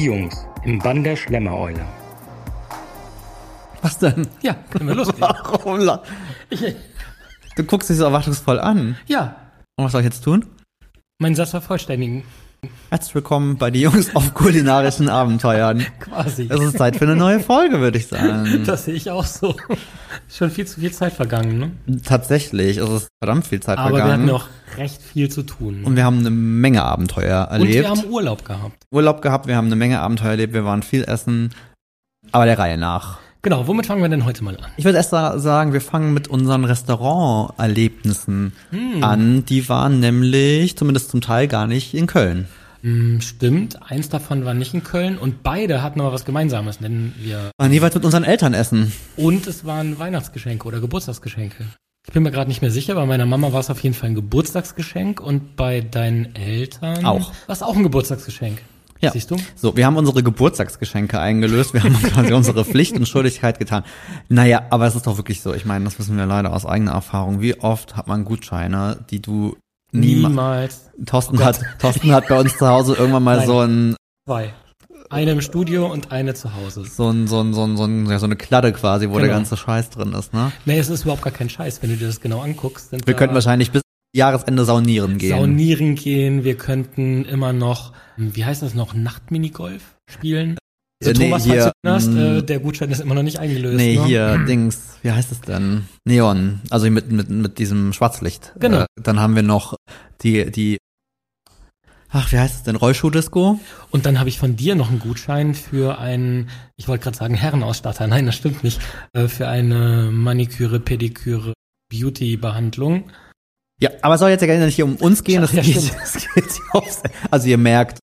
Die Jungs im Bann der Schlemmereule. Was denn? Ja, können wir loslegen. Warum? Ich, Du guckst dich so erwartungsvoll an. ja, Und was soll ich jetzt tun? meinen Satz vervollständigen. Herzlich willkommen bei die Jungs auf kulinarischen Abenteuern. Quasi. Es ist Zeit für eine neue Folge, würde ich sagen. Das sehe ich auch so. Schon viel zu viel Zeit vergangen, ne? Tatsächlich, es ist verdammt viel Zeit Aber wir hatten vergangen. noch recht viel zu tun. und wir haben eine Menge Abenteuer Und wir erlebt. haben Urlaub gehabt. Urlaub gehabt, wir haben eine Menge Abenteuer erlebt, wir waren viel essen. Aber der Reihe nach. Genau, womit fangen wir denn heute mal an? Ich würde erst sa- sagen, wir fangen mit unseren Restauranterlebnissen Hm. an. Die waren nämlich, zumindest zum Teil, gar nicht in Köln. Hm, stimmt, eins davon war nicht in Köln und beide hatten aber was Gemeinsames, nennen wir. Waren jeweils mit unseren Eltern essen. Und es waren Weihnachtsgeschenke oder Geburtstagsgeschenke. Ich bin mir gerade nicht mehr sicher, bei meiner Mama war es auf jeden Fall ein Geburtstagsgeschenk und bei deinen Eltern Auch. war es auch ein Geburtstagsgeschenk. Ja. Siehst du? So, wir haben unsere Geburtstagsgeschenke eingelöst. Wir haben quasi unsere Pflicht und Schuldigkeit getan. Naja, aber es ist doch wirklich so. Ich meine, das wissen wir leider aus eigener Erfahrung. Wie oft hat man Gutscheine, die du niemals. Thorsten Oh hat, Thorsten hat bei uns zu Hause irgendwann mal Nein. so ein, zwei. Eine im Studio und eine zu Hause. so ein, so ein, so ein, so, ein, so eine Kladde quasi, wo der Genau. ganze Scheiß drin ist, ne? Nee, es ist überhaupt gar kein Scheiß, wenn du dir das genau anguckst. Wir könnten wahrscheinlich bis Jahresende saunieren gehen. saunieren gehen, wir könnten immer noch, wie heißt das noch, Nachtminigolf spielen. Also Äh, nee, Thomas, hier, falls du hast, mh, äh, der Gutschein ist immer noch nicht eingelöst. Nee, ne? hier, Dings, wie heißt es denn? Neon, also mit, mit, mit diesem Schwarzlicht. Genau. Äh, dann haben wir noch die, die, ach, wie heißt es denn? Rollschuh-Disco? Und dann habe ich von dir noch einen Gutschein für einen, ich wollte gerade sagen Herrenausstatter, nein, das stimmt nicht, äh, für eine Maniküre, Pediküre, Beauty-Behandlung. Ja, aber es soll jetzt ja gar nicht hier um uns gehen, es Ja, geht, es geht also ihr merkt.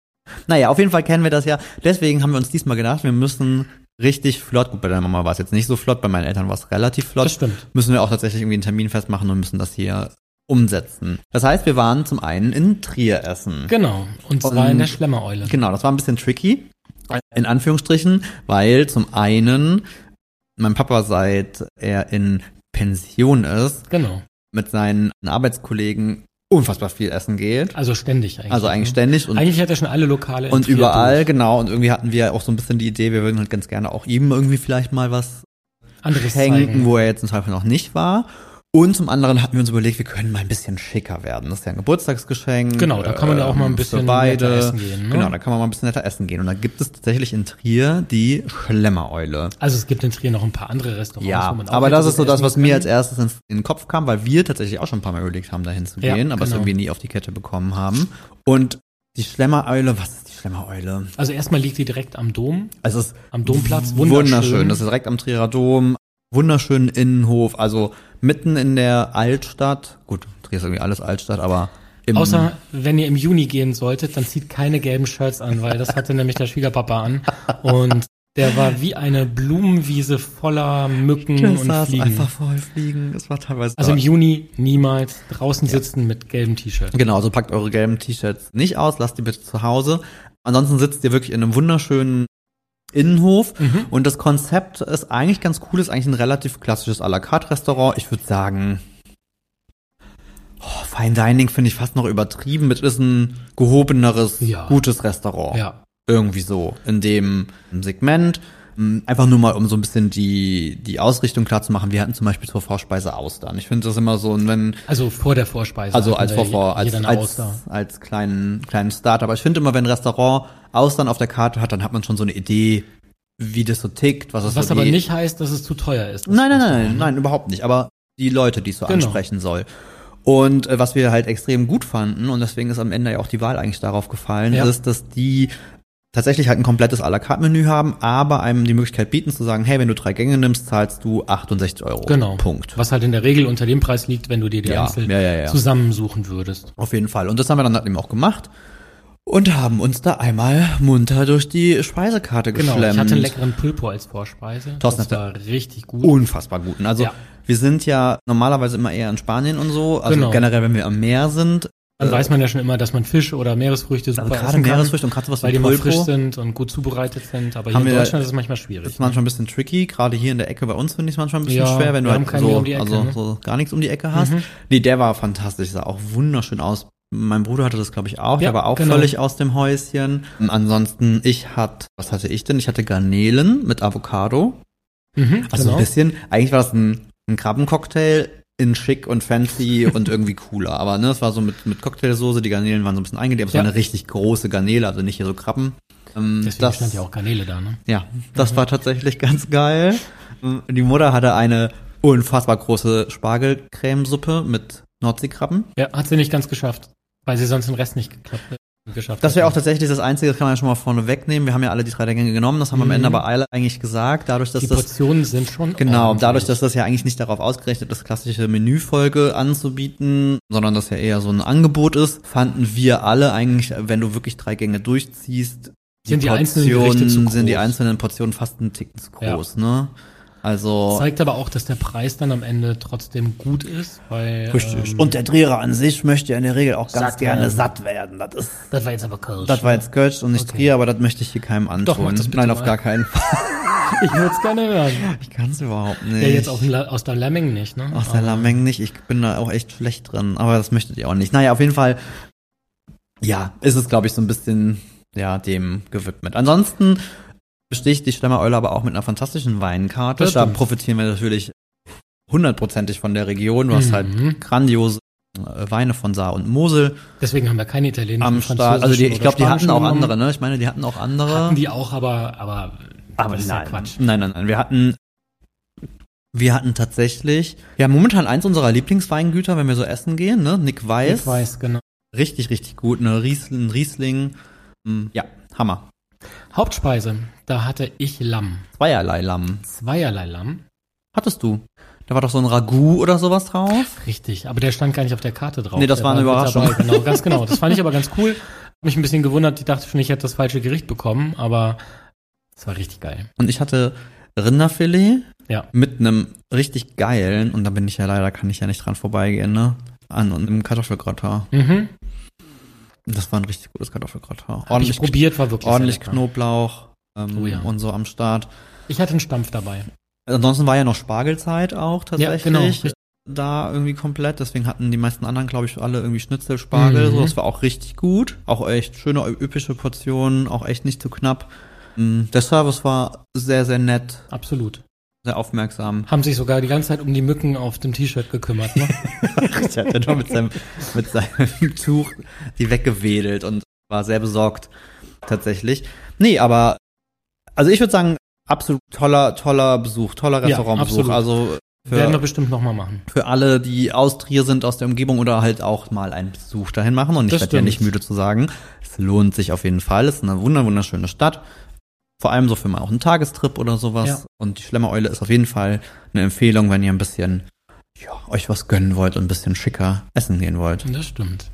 Naja, auf jeden Fall kennen wir das ja. Deswegen haben wir uns diesmal gedacht, wir müssen richtig flott, gut, bei deiner Mama war es jetzt nicht so flott, bei meinen Eltern war es relativ flott. Das stimmt. müssen wir auch tatsächlich irgendwie einen Termin festmachen und müssen das hier umsetzen. Das heißt, wir waren zum einen in Trier essen. Genau. Und zwar Und- in der Schlemmereule. Genau, das war ein bisschen tricky, in Anführungsstrichen, weil zum einen mein Papa seit er in Pension ist, Genau. mit seinen Arbeitskollegen unfassbar viel essen geht. Also ständig eigentlich. Also eigentlich ne? ständig und, Eigentlich hat er schon alle Lokale und überall, durch. genau. Und irgendwie hatten wir auch so ein bisschen die Idee, wir würden halt ganz gerne auch ihm irgendwie vielleicht mal was Anderes schenken, zeigen. wo er jetzt im Zweifel noch nicht war. Und zum anderen hatten wir uns überlegt, wir können mal ein bisschen schicker werden. Das ist ja ein Geburtstagsgeschenk. Genau, da kann man ja auch mal ein ähm, bisschen beide. netter essen gehen, ne? Genau, da kann man mal ein bisschen netter essen gehen. Und da gibt es tatsächlich in Trier die Schlemmereule. Also es gibt in Trier noch ein paar andere Restaurants, Ja, wo man auch aber das ist so das, was mir als erstes in den Kopf kam, weil wir tatsächlich auch schon ein paar Mal überlegt haben, dahin zu Ja, gehen, aber es genau. irgendwie nie auf die Kette bekommen haben. Und die Schlemmereule, was ist die Schlemmereule? Also erstmal liegt die direkt am Dom, Also es ist am Domplatz. wunderschön. Wunderschön. Das ist direkt am Trierer Dom. Wunderschönen Innenhof, also mitten in der Altstadt. Gut, Trier ist irgendwie alles Altstadt, aber im, Außer wenn ihr im Juni gehen solltet, dann zieht keine gelben Shirts an, weil das hatte nämlich der Schwiegerpapa an. Und der war wie eine Blumenwiese voller Mücken das und saß Fliegen. einfach voll Fliegen. Das war teilweise. Also im Juni niemals draußen sitzen mit gelbem T-Shirt. Genau, so packt eure gelben T-Shirts nicht aus, lasst die bitte zu Hause. Ansonsten sitzt ihr wirklich in einem wunderschönen Innenhof Mhm. und das Konzept ist eigentlich ganz cool, ist eigentlich ein relativ klassisches à la carte Restaurant. Ich würde sagen, oh, Fine Dining finde ich fast noch übertrieben. Es ist ein gehobeneres, Ja. gutes Restaurant. Ja. Irgendwie so, in dem Segment. Mm, Einfach nur mal, um so ein bisschen die, die Ausrichtung klar zu machen. Wir hatten zum Beispiel zur Vorspeise Austern. Ich finde das immer so, wenn, Also vor der Vorspeise. also als wir Vorvor, als, als, als kleinen, kleinen Start. Aber ich finde immer, wenn ein Restaurant Austern auf der Karte hat, dann hat man schon so eine Idee, wie das so tickt, was es Was so aber die, nicht heißt, dass es zu teuer ist. Nein, nein, nein, nein, ne? nein, überhaupt nicht. Aber die Leute, die es so Genau. ansprechen soll. Und äh, was wir halt extrem gut fanden, und deswegen ist am Ende ja auch die Wahl eigentlich darauf gefallen, Ja. ist, dass die tatsächlich halt ein komplettes à la carte Menü haben, aber einem die Möglichkeit bieten zu sagen, hey, wenn du drei Gänge nimmst, zahlst du 68 Euro. Genau. Punkt. Was halt in der Regel unter dem Preis liegt, wenn du dir die Ja, einzeln ja, ja, ja. zusammensuchen würdest. Auf jeden Fall. Und das haben wir dann halt eben auch gemacht und haben uns da einmal munter durch die Speisekarte Genau. geschlemmt. Ich hatte einen leckeren Pulpo als Vorspeise. Thorsten das war richtig gut. unfassbar guten. Also wir sind ja normalerweise immer eher in Spanien und so, also Genau. generell, wenn wir am Meer sind, Dann äh, weiß man ja schon immer, dass man Fisch oder Meeresfrüchte super also gerade Meeresfrüchte und gerade sowas weil die mal Pulpo, frisch sind und gut zubereitet sind. Aber hier in wir- Deutschland ist es manchmal Das schwierig. ist manchmal ein bisschen tricky, gerade hier in der Ecke bei uns finde ich es manchmal ein bisschen Ja, schwer, wenn du wir halt so, um Ecke, also ne? so gar nichts um die Ecke hast. Mhm. Nee, der war fantastisch, sah auch wunderschön aus. Mein Bruder hatte das, glaube ich, auch. Ja, der war auch genau. völlig aus dem Häuschen. Ansonsten, ich hatte, was hatte ich denn? Ich hatte Garnelen mit Avocado. Mhm, Also genau. ein bisschen, eigentlich war das ein, ein Krabbencocktail in schick und fancy und irgendwie cooler. Aber ne, es war so mit, mit Cocktailsoße, die Garnelen waren so ein bisschen eingedämmt. Es Ja. war eine richtig große Garnele, also nicht hier so Krabben. Ähm, Deswegen das, stand ja auch Garnele da, ne? ja, das Mhm. war tatsächlich ganz geil. Die Mutter hatte eine unfassbar große Spargelcremesuppe mit Nordseekrabben. Ja, hat sie nicht ganz geschafft, weil sie sonst den Rest nicht geklappt, äh, geschafft Das wäre auch tatsächlich das Einzige, das kann man ja schon mal vorne wegnehmen. Wir haben ja alle die drei Gänge genommen, das haben wir am Mhm. Ende aber alle eigentlich gesagt. Dadurch, dass Die das Portionen sind schon Genau, dadurch, dass das ja eigentlich nicht darauf ausgerechnet ist, klassische Menüfolge anzubieten, sondern das ja eher so ein Angebot ist, fanden wir alle eigentlich, wenn du wirklich drei Gänge durchziehst, Sind die einzelnen Gerichte zu sind die groß. einzelnen Portionen fast einen Ticken zu Ja. groß, ne? Also Zeigt aber auch, dass der Preis dann am Ende trotzdem gut ist, weil ähm, Und der Trierer an sich möchte ja in der Regel auch ganz Satt gerne werden. satt werden. Das ist das war jetzt aber Kölsch. das war jetzt Kölsch und nicht Okay. Trier, aber das möchte ich hier keinem antun. Doch, mach das bitte Nein, auf mal. gar keinen Fall. ich würde es gerne hören. Ich kann es überhaupt nicht. Ja, jetzt aus, der Lemming nicht, ne? Aus der Lameng nicht. Ich bin da auch echt schlecht drin. Aber das möchtet ihr auch nicht. Naja, auf jeden Fall, ja, ist es, glaube ich, so ein bisschen, ja, dem gewidmet. Ansonsten besticht die Stemmereule aber auch mit einer fantastischen Weinkarte. Da profitieren wir natürlich hundertprozentig von der Region. Du hast halt Mhm. grandiose äh, Weine von Saar und Mosel Deswegen haben wir keine italienischen, am Start. Also die, ich glaube, die hatten auch andere, ne? Ich meine, die hatten auch andere. Hatten die auch, aber, aber, das ist ja Quatsch. Nein, nein, nein. Wir hatten, wir hatten tatsächlich, ja, momentan eins unserer Lieblingsweingüter, wenn wir so essen gehen, ne? Nick Weiß. Ich weiß, genau. Richtig, richtig gut, ne? Riesling, Riesling. Mm, Ja, Hammer. Hauptspeise, da hatte ich Lamm. Zweierlei Lamm. Zweierlei Lamm. Hattest du? Da war doch so ein Ragout oder sowas drauf. Richtig, aber der stand gar nicht auf der Karte drauf. Nee, das Der war eine Überraschung. Dabei, genau, ganz genau. Das fand ich aber ganz cool. Hab mich ein bisschen gewundert. Ich dachte schon, ich hätte das falsche Gericht bekommen, aber es war richtig geil. Und ich hatte Rinderfilet Ja. mit einem richtig geilen, und da bin ich ja leider, kann ich ja nicht dran vorbeigehen, ne? An und einem Kartoffelgratin. Mhm. Das war ein richtig gutes Kartoffelgratin. Hab ich Ordentlich, probiert, war wirklich ordentlich. Knoblauch ähm, Oh ja. und so am Start. Ich hatte einen Stampf dabei. Ansonsten war ja noch Spargelzeit auch tatsächlich. genau, richtig. Da irgendwie komplett. Deswegen hatten die meisten anderen, glaube ich, alle irgendwie Schnitzel, Spargel. Mhm. So, das war auch richtig gut. Auch echt schöne, üppische Portionen. Auch echt nicht zu knapp. Mm, Der Service war sehr, sehr nett. Absolut. Sehr aufmerksam. Haben sich sogar die ganze Zeit um die Mücken auf dem T-Shirt gekümmert. Ne? Ich hatte nur mit seinem, mit seinem Tuch die weggewedelt und war sehr besorgt. Tatsächlich. Nee, aber, also ich würde sagen, absolut toller, toller Besuch, toller Ja, Restaurantbesuch. absolut. also Werden wir für, bestimmt nochmal machen. für alle, die aus Trier sind, aus der Umgebung oder halt auch mal einen Besuch dahin machen. Und ich werde ja nicht müde zu sagen, es lohnt sich auf jeden Fall. Es ist eine wunder wunderschöne Stadt. Vor allem so für mal auch einen Tagestrip oder sowas. Ja. Und die Schlemmereule ist auf jeden Fall eine Empfehlung, wenn ihr ein bisschen, ja, euch was gönnen wollt und ein bisschen schicker essen gehen wollt. Das stimmt.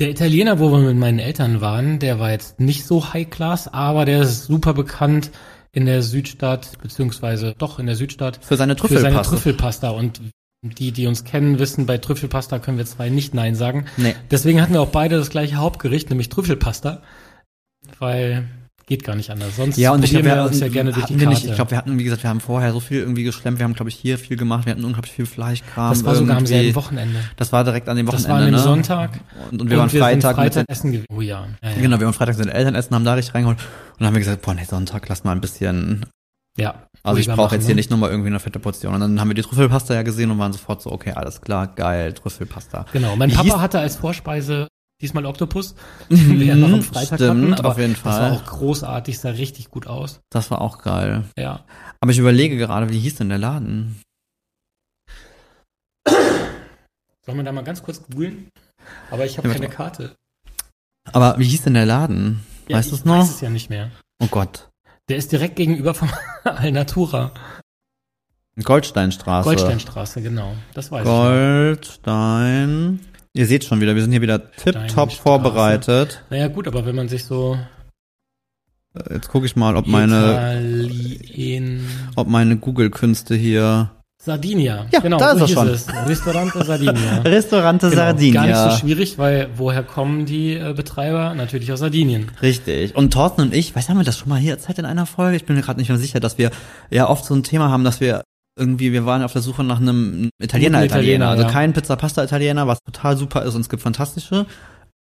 Der Italiener, wo wir mit meinen Eltern waren, der war jetzt nicht so high class, aber der ist super bekannt in der Südstadt, beziehungsweise doch in der Südstadt, Für seine für seine. Trüffelpasta. Und die, die uns kennen, wissen, bei Trüffelpasta können wir zwei nicht Nein sagen. Nee. Deswegen hatten wir auch beide das gleiche Hauptgericht, nämlich Trüffelpasta, weil geht gar nicht anders. Sonst Ja, und ich glaube, wir wir uns ja gerne durch die wir Karte. nicht, ich glaube, wir hatten, wie gesagt, wir haben vorher so viel irgendwie geschlemmt, wir haben, glaube ich, hier viel gemacht, wir hatten unglaublich viel Fleischkram. das war sogar am selben Wochenende. Das war direkt an dem Das Wochenende, war an dem ne? Sonntag. Und, und wir waren sind Freitag, Freitag essen gewesen. Oh ja. ja, ja. genau, wir waren Freitag den Eltern essen, haben da richtig reingeholt und dann haben wir gesagt, boah, nee, Sonntag, lass mal ein bisschen, Ja. also ich brauche jetzt hier ne? nicht nur mal irgendwie eine fette Portion. Und dann haben wir die Trüffelpasta ja gesehen und waren sofort so, okay, alles klar, geil, Trüffelpasta. Genau. Mein Papa hatte als Vorspeise diesmal Oktopus, den wir ja noch am Freitag Stimmt, hatten. Aber auf jeden Das war Fall. auch großartig, sah richtig gut aus. Das war auch geil. Ja. Aber ich überlege gerade, wie hieß denn der Laden? Sollen wir da mal ganz kurz googeln? Aber ich habe Ja, keine Karte. Aber wie hieß denn der Laden? Ja, weißt du ich es noch? weiß es ja nicht mehr. Oh Gott. Der ist direkt gegenüber vom Alnatura. Goldsteinstraße. Goldsteinstraße, genau. Das weiß ich. Goldstein. Ihr seht schon wieder, wir sind hier wieder tipptopp vorbereitet. Naja, gut, aber wenn man sich so Äh, Jetzt gucke ich mal, ob meine, Italien ob meine Google-Künste hier. Sardinia. Ja, genau, da ist so er schon. es. Ristorante Sardinia. Restaurante Genau, Sardinia. Gar nicht so schwierig, weil woher kommen die äh, Betreiber? Natürlich aus Sardinien. Richtig. Und Thorsten und ich, weiß haben wir das schon mal hier erzählt in einer Folge? Ich bin mir gerade nicht mehr sicher, dass wir ja oft so ein Thema haben, dass wir irgendwie, wir waren auf der Suche nach einem Italiener, Guten Italiener. Also ja. kein Pizza-Pasta-Italiener, was total super ist und es gibt fantastische.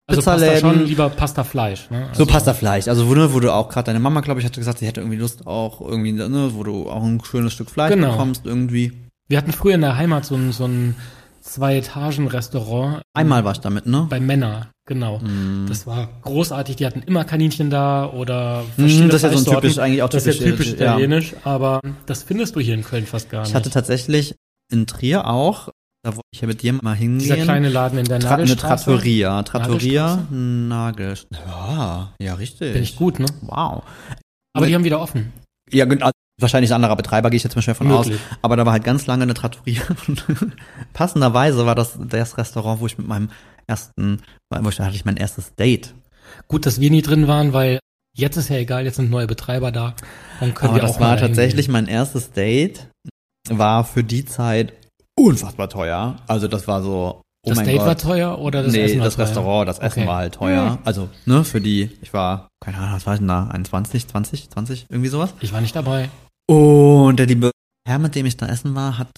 Also Pasta schon lieber Pasta Fleisch. Ne? So Also, Pasta Fleisch. Also wo, ne, wo du auch gerade deine Mama, glaube ich, hatte gesagt, sie hätte irgendwie Lust auch irgendwie, ne, wo du auch ein schönes Stück Fleisch Genau. bekommst irgendwie. Wir hatten früher in der Heimat so ein, so ein Zwei-Etagen-Restaurant Einmal war ich damit, ne? bei Männer, genau. Mm. Das war großartig. Die hatten immer Kaninchen da oder Mm, verschiedene das ist ja so ein typisch, eigentlich auch Das ist ja typisch, typisch ja. italienisch, aber das findest du hier in Köln fast gar Ich nicht. hatte tatsächlich in Trier auch, da wollte ich ja mit dir mal hingehen. Dieser kleine Laden in der Tra eine Nagelstraße. Trattoria. Trattoria, Nagelstraße? Nagel. Ja, ja, richtig. Bin ich gut, ne? Wow. Aber die haben wieder offen. Ja, genau. Wahrscheinlich ein anderer Betreiber, gehe ich jetzt mal schwer von aus. Möglich. Aber da war halt ganz lange eine Trattoria. Und passenderweise war das das Restaurant, wo ich mit meinem ersten, wo ich, da hatte ich mein erstes Date. Gut, dass wir nie drin waren, weil jetzt ist ja egal, jetzt sind neue Betreiber da. Dann können Aber wir das auch war tatsächlich gehen. mein erstes Date. War für die Zeit unfassbar teuer. Also das war so, oh Das Date Gott. war teuer oder das nee, Essen war das teuer? Restaurant, das Essen Okay. war halt teuer. Also, ne, für die, ich war, keine Ahnung, was war ich denn da? 21, 20, 20, irgendwie sowas. Ich war nicht dabei. Und der liebe Herr, mit dem ich da essen war, hat,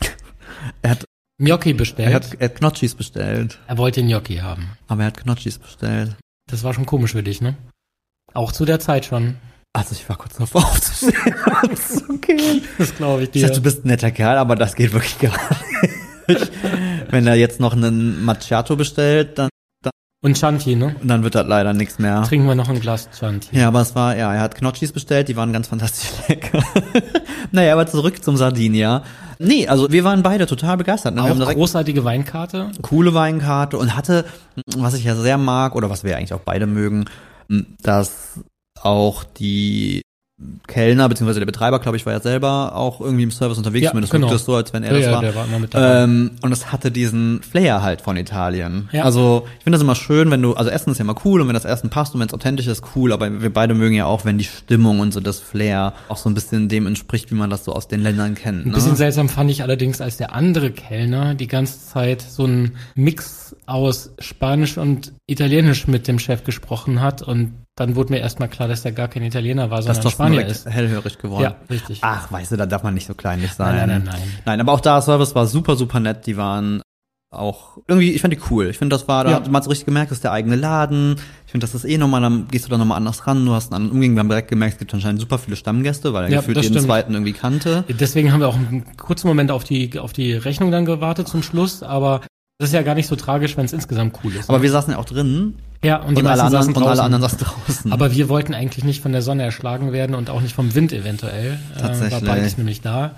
er hat, Gnocchi bestellt. er hat, er hat Knotschis bestellt. er wollte Gnocchi haben. Aber er hat Knotschis bestellt. Das war schon komisch für dich, ne? Auch zu der Zeit schon. Also ich war kurz davor aufzustehen. das ist okay. Das glaube ich Ich dir. dachte, du bist ein netter Kerl, aber das geht wirklich gar nicht. Wenn er jetzt noch einen Macchiato bestellt, dann, Und Chanti, ne? dann wird das leider nichts mehr. Trinken wir noch ein Glas Chanti. Ja, aber es war, ja, er hat Knotschis bestellt, die waren ganz fantastisch lecker. naja, aber zurück zum Sardinia. Nee, also wir waren beide total begeistert. Ne? Wir haben Auch direkt großartige Weinkarte. coole Weinkarte und hatte, was ich ja sehr mag, oder was wir eigentlich auch beide mögen, dass auch die Kellner, beziehungsweise der Betreiber, glaube ich, war ja selber auch irgendwie im Service unterwegs, Ja, zumindest genau. wirkt es so, als wenn er Ja, das ja, war. der war immer mit dabei. Ähm, und es hatte diesen Flair halt von Italien. Ja. Also ich finde das immer schön, wenn du, also Essen ist ja immer cool und wenn das Essen passt und wenn es authentisch ist, cool, aber wir beide mögen ja auch, wenn die Stimmung und so das Flair auch so ein bisschen dem entspricht, wie man das so aus den Ländern kennt. Ein Ne? bisschen seltsam fand ich allerdings, als der andere Kellner die ganze Zeit so einen Mix aus Spanisch und Italienisch mit dem Chef gesprochen hat und dann wurde mir erstmal klar, dass der gar kein Italiener war, das sondern ist doch Spanier ist. hellhörig geworden. Ja, richtig. Ach, weißt du, da darf man nicht so kleinlich sein. Nein, nein, nein, nein. Nein, aber auch da, Service war super, super nett. Die waren auch irgendwie, ich fand die cool. Ich finde, das war, da Ja. hat man so richtig gemerkt, das ist der eigene Laden. Ich finde, das ist eh nochmal, dann gehst du da nochmal anders ran. Du hast einen anderen Umgang. Wir haben direkt gemerkt, es gibt anscheinend super viele Stammgäste, weil er Ja, gefühlt das jeden stimmt. zweiten irgendwie kannte. Deswegen haben wir auch einen kurzen Moment auf die, auf die Rechnung dann gewartet zum Schluss, aber das ist ja gar nicht so tragisch, wenn es insgesamt cool ist. Aber wir saßen ja auch drin ja, und die und, alle anderen, saßen und alle draußen. anderen saßen draußen. Aber wir wollten eigentlich nicht von der Sonne erschlagen werden und auch nicht vom Wind eventuell. Tatsächlich. Äh, war beides nämlich da.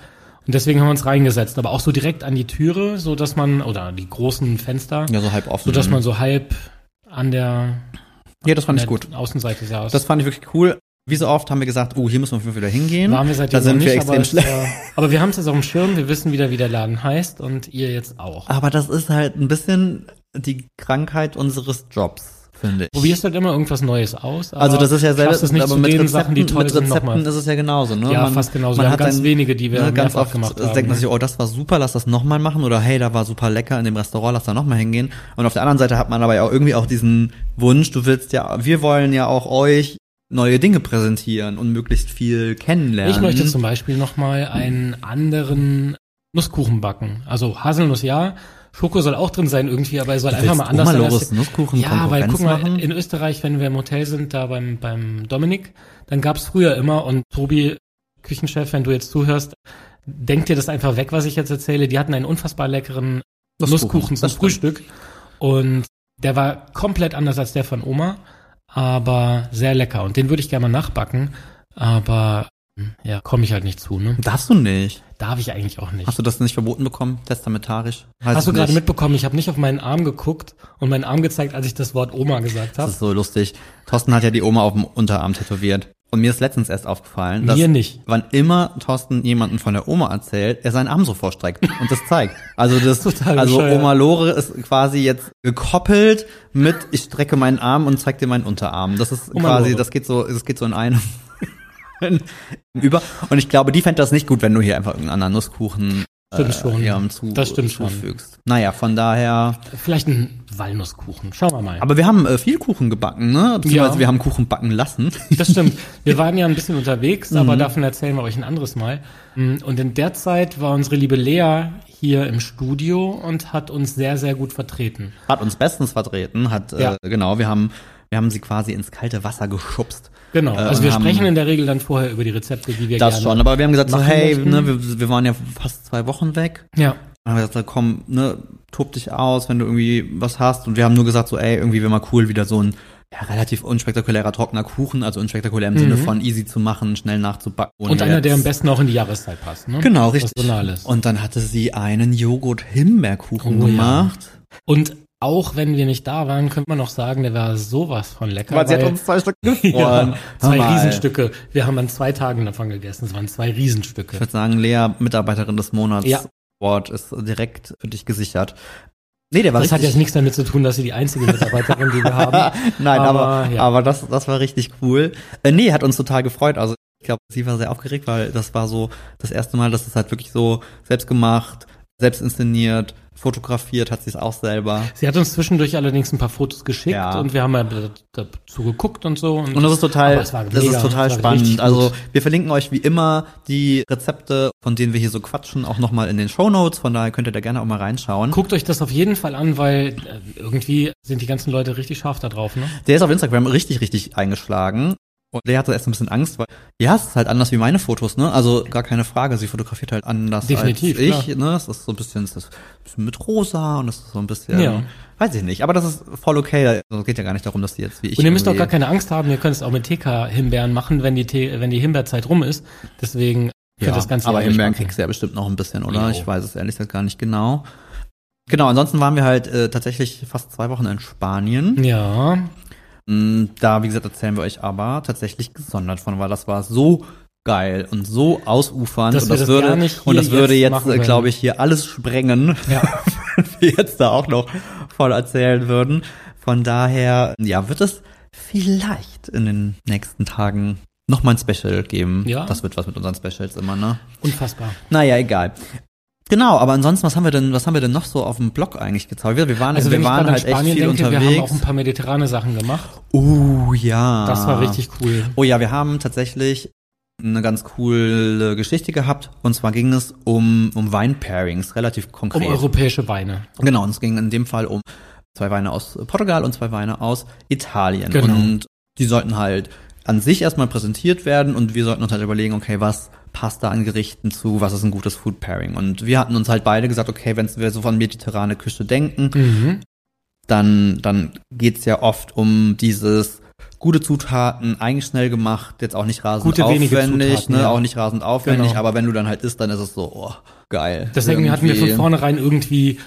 Und deswegen haben wir uns reingesetzt, aber auch so direkt an die Türe, so dass man, oder die großen Fenster, ja, so halb offen. so dass man so halb an der, ja, das an fand ich gut. Außenseite saß. Das fand ich wirklich cool. Wie so oft haben wir gesagt, oh, hier müssen wir Fall wieder hingehen. waren wir seitdem da sind noch wir nicht, extrem aber, schlecht. war, aber wir haben es jetzt auf dem Schirm, wir wissen wieder, wie der Laden heißt und ihr jetzt auch. Aber das ist halt ein bisschen die Krankheit unseres Jobs, finde ich. Probierst halt immer irgendwas Neues aus. Also das ist ja es nicht aber mit den Rezepten, Sachen, die toll mit Rezepten ist es ja genauso, ne? Ja, fast genauso. Wir haben ganz wenige, die wir ne, ganz oft gemacht haben, denkt man sich, oh, das war super, lass das nochmal machen oder hey, da war super lecker in dem Restaurant, lass da nochmal hingehen. Und auf der anderen Seite hat man aber ja auch irgendwie auch diesen Wunsch, du willst ja, wir wollen ja auch euch neue Dinge präsentieren und möglichst viel kennenlernen. Ich möchte zum Beispiel nochmal einen anderen Nusskuchen backen. Also Haselnuss ja, Schoko soll auch drin sein irgendwie, aber er soll Du einfach mal anders sein. Als- Nusskuchen Ja, weil guck mal, machen? in Österreich, wenn wir im Hotel sind, da beim, beim Dominik, dann gab's früher immer und Tobi, Küchenchef, wenn du jetzt zuhörst, denk dir das einfach weg, was ich jetzt erzähle. Die hatten einen unfassbar leckeren Nusskuchen, zum das stimmt. Frühstück und der war komplett anders als der von Oma, aber sehr lecker und den würde ich gerne mal nachbacken, aber hm, ja, komme ich halt nicht zu, ne? Darfst du nicht. Darf ich eigentlich auch nicht. Hast du das nicht verboten bekommen, testamentarisch? Weiß Hast du gerade mitbekommen, ich habe nicht auf meinen Arm geguckt und meinen Arm gezeigt, als ich das Wort Oma gesagt Das habe. ist so lustig. Thorsten hat ja die Oma auf dem Unterarm tätowiert. Und mir ist letztens erst aufgefallen, dass Mir nicht. wann immer Thorsten jemanden von der Oma erzählt, er seinen Arm so vorstreckt und das zeigt. Also das, Total also bescheuert. Oma Lore ist quasi jetzt gekoppelt mit, ich strecke meinen Arm und zeig dir meinen Unterarm. Das ist Oma quasi, Lore. das geht so, das geht so in einem über. Und ich glaube, die fände das nicht gut, wenn du hier einfach irgendeinen anderen Nusskuchen Stimmt schon. ja, zu, Das stimmt schon. zufügst. Naja, von daher. Vielleicht ein Walnusskuchen. Schauen wir mal. Aber wir haben äh, viel Kuchen gebacken, ne? Beziehungsweise Ja. wir haben Kuchen backen lassen. Das stimmt. Wir waren ja ein bisschen unterwegs, aber Mhm. davon erzählen wir euch ein anderes Mal. Mm, Und in der Zeit war unsere liebe Lea hier im Studio und hat uns sehr, sehr gut vertreten. Hat uns bestens vertreten, hat, Ja. äh, genau, wir haben, wir haben sie quasi ins kalte Wasser geschubst. Genau. Äh, Also und wir sprechen in der Regel dann vorher über die Rezepte, die wir Das gerne schon, aber wir haben gesagt so, hey, ne, wir, wir waren ja fast zwei Wochen weg. Ja. Dann haben wir gesagt, komm, ne, tob dich aus, wenn du irgendwie was hast. Und wir haben nur gesagt, so, ey, irgendwie wäre mal cool, wieder so ein ja, relativ unspektakulärer trockener Kuchen, also unspektakulär im Sinne von easy zu machen, schnell nachzubacken. Mhm. Und einer, der am besten auch in die Jahreszeit passt. Ne? Genau, richtig. Und dann hatte sie einen Joghurt-Himbeerkuchen Oh ja. gemacht. Und auch wenn wir nicht da waren, könnte man noch sagen, der war sowas von lecker. Weil sie hat uns zwei Stück gefroren. ja, zwei Hör mal. Riesenstücke. Wir haben an zwei Tagen davon gegessen. Es waren zwei Riesenstücke. Ich würde sagen, Lea, Mitarbeiterin des Monats, Ja. Award ist direkt für dich gesichert. Nee, der war Das hat richtig. jetzt nichts damit zu tun, dass sie die einzige Mitarbeiterin, die wir haben. Nein, aber, Aber, ja. aber das, das war richtig cool. Äh, nee, hat uns total gefreut. Also ich glaube, sie war sehr aufgeregt, weil das war so das erste Mal, dass es halt wirklich so selbst gemacht, selbst inszeniert, fotografiert hat sie es auch selber. Sie hat uns zwischendurch allerdings ein paar Fotos geschickt Ja. und wir haben ja da- dazu geguckt und so. Und das ist total, das ist total richtig spannend. Also wir verlinken euch wie immer die Rezepte, von denen wir hier so quatschen, auch nochmal in den Show Notes. Von daher könnt ihr da gerne auch mal reinschauen. Guckt euch das auf jeden Fall an, weil äh, irgendwie sind die ganzen Leute richtig scharf da drauf, ne? Der ist auf Instagram richtig, richtig eingeschlagen. Und der hatte erst ein bisschen Angst, weil, ja, es ist halt anders wie meine Fotos, ne? Also gar keine Frage, sie fotografiert halt anders Definitiv, als ich, ne? Es ist so ein bisschen, es ist ein bisschen mit rosa und es ist so ein bisschen, Ja. weiß ich nicht. Aber das ist voll okay. Also es geht ja gar nicht darum, dass die jetzt wie ich. Und ihr müsst auch gar keine Angst haben, ihr könnt es auch mit TK-Himbeeren machen, wenn die, Te wenn die Himbeerzeit rum ist. Deswegen ja, das Ganze aber Himbeeren kriegst du ja bestimmt noch ein bisschen, oder? Jo. Ich weiß es ehrlich gesagt gar nicht genau. Genau, ansonsten waren wir halt äh, tatsächlich fast zwei Wochen in Spanien. Ja, Da, wie gesagt, erzählen wir euch aber tatsächlich gesondert von, weil das war so geil und so ausufernd und das das würde und das würde jetzt jetzt, machen äh, können. glaube ich, hier alles sprengen, ja. wenn wir jetzt da auch noch voll erzählen würden. Von daher, ja, wird es vielleicht in den nächsten Tagen noch mal ein Special geben. Ja. Das wird was mit unseren Specials immer, ne? unfassbar. Naja, egal. Genau, aber ansonsten, was haben wir denn, was haben wir denn noch so auf dem Blog eigentlich gezaubert? Wir, waren, Also wir waren halt echt Spanien viel denke, wir haben auch unterwegs. ein paar mediterrane Sachen gemacht. Oh ja. Das war richtig cool. Oh ja, wir haben tatsächlich eine ganz coole Geschichte gehabt. Und zwar ging es um, um Wein-Pairings, relativ Um konkret. europäische Weine. genau, und es ging in dem Fall um zwei Weine aus Portugal und zwei Weine aus Italien. Genau. Und die sollten halt an sich erstmal präsentiert werden und wir sollten uns halt überlegen, okay, was passt da an Gerichten zu, was ist ein gutes Food Pairing. Und wir hatten uns halt beide gesagt, okay, wenn wir so von mediterrane Küche denken, Mhm. dann, dann geht's ja oft um dieses gute Zutaten, eigentlich schnell gemacht, jetzt auch nicht rasend Gute, aufwendig, Zutaten, ne, ja. auch nicht rasend aufwendig, Genau. aber wenn du dann halt isst, dann ist es so, oh, geil. Deswegen hatten wir von Irgendwie. vornherein irgendwie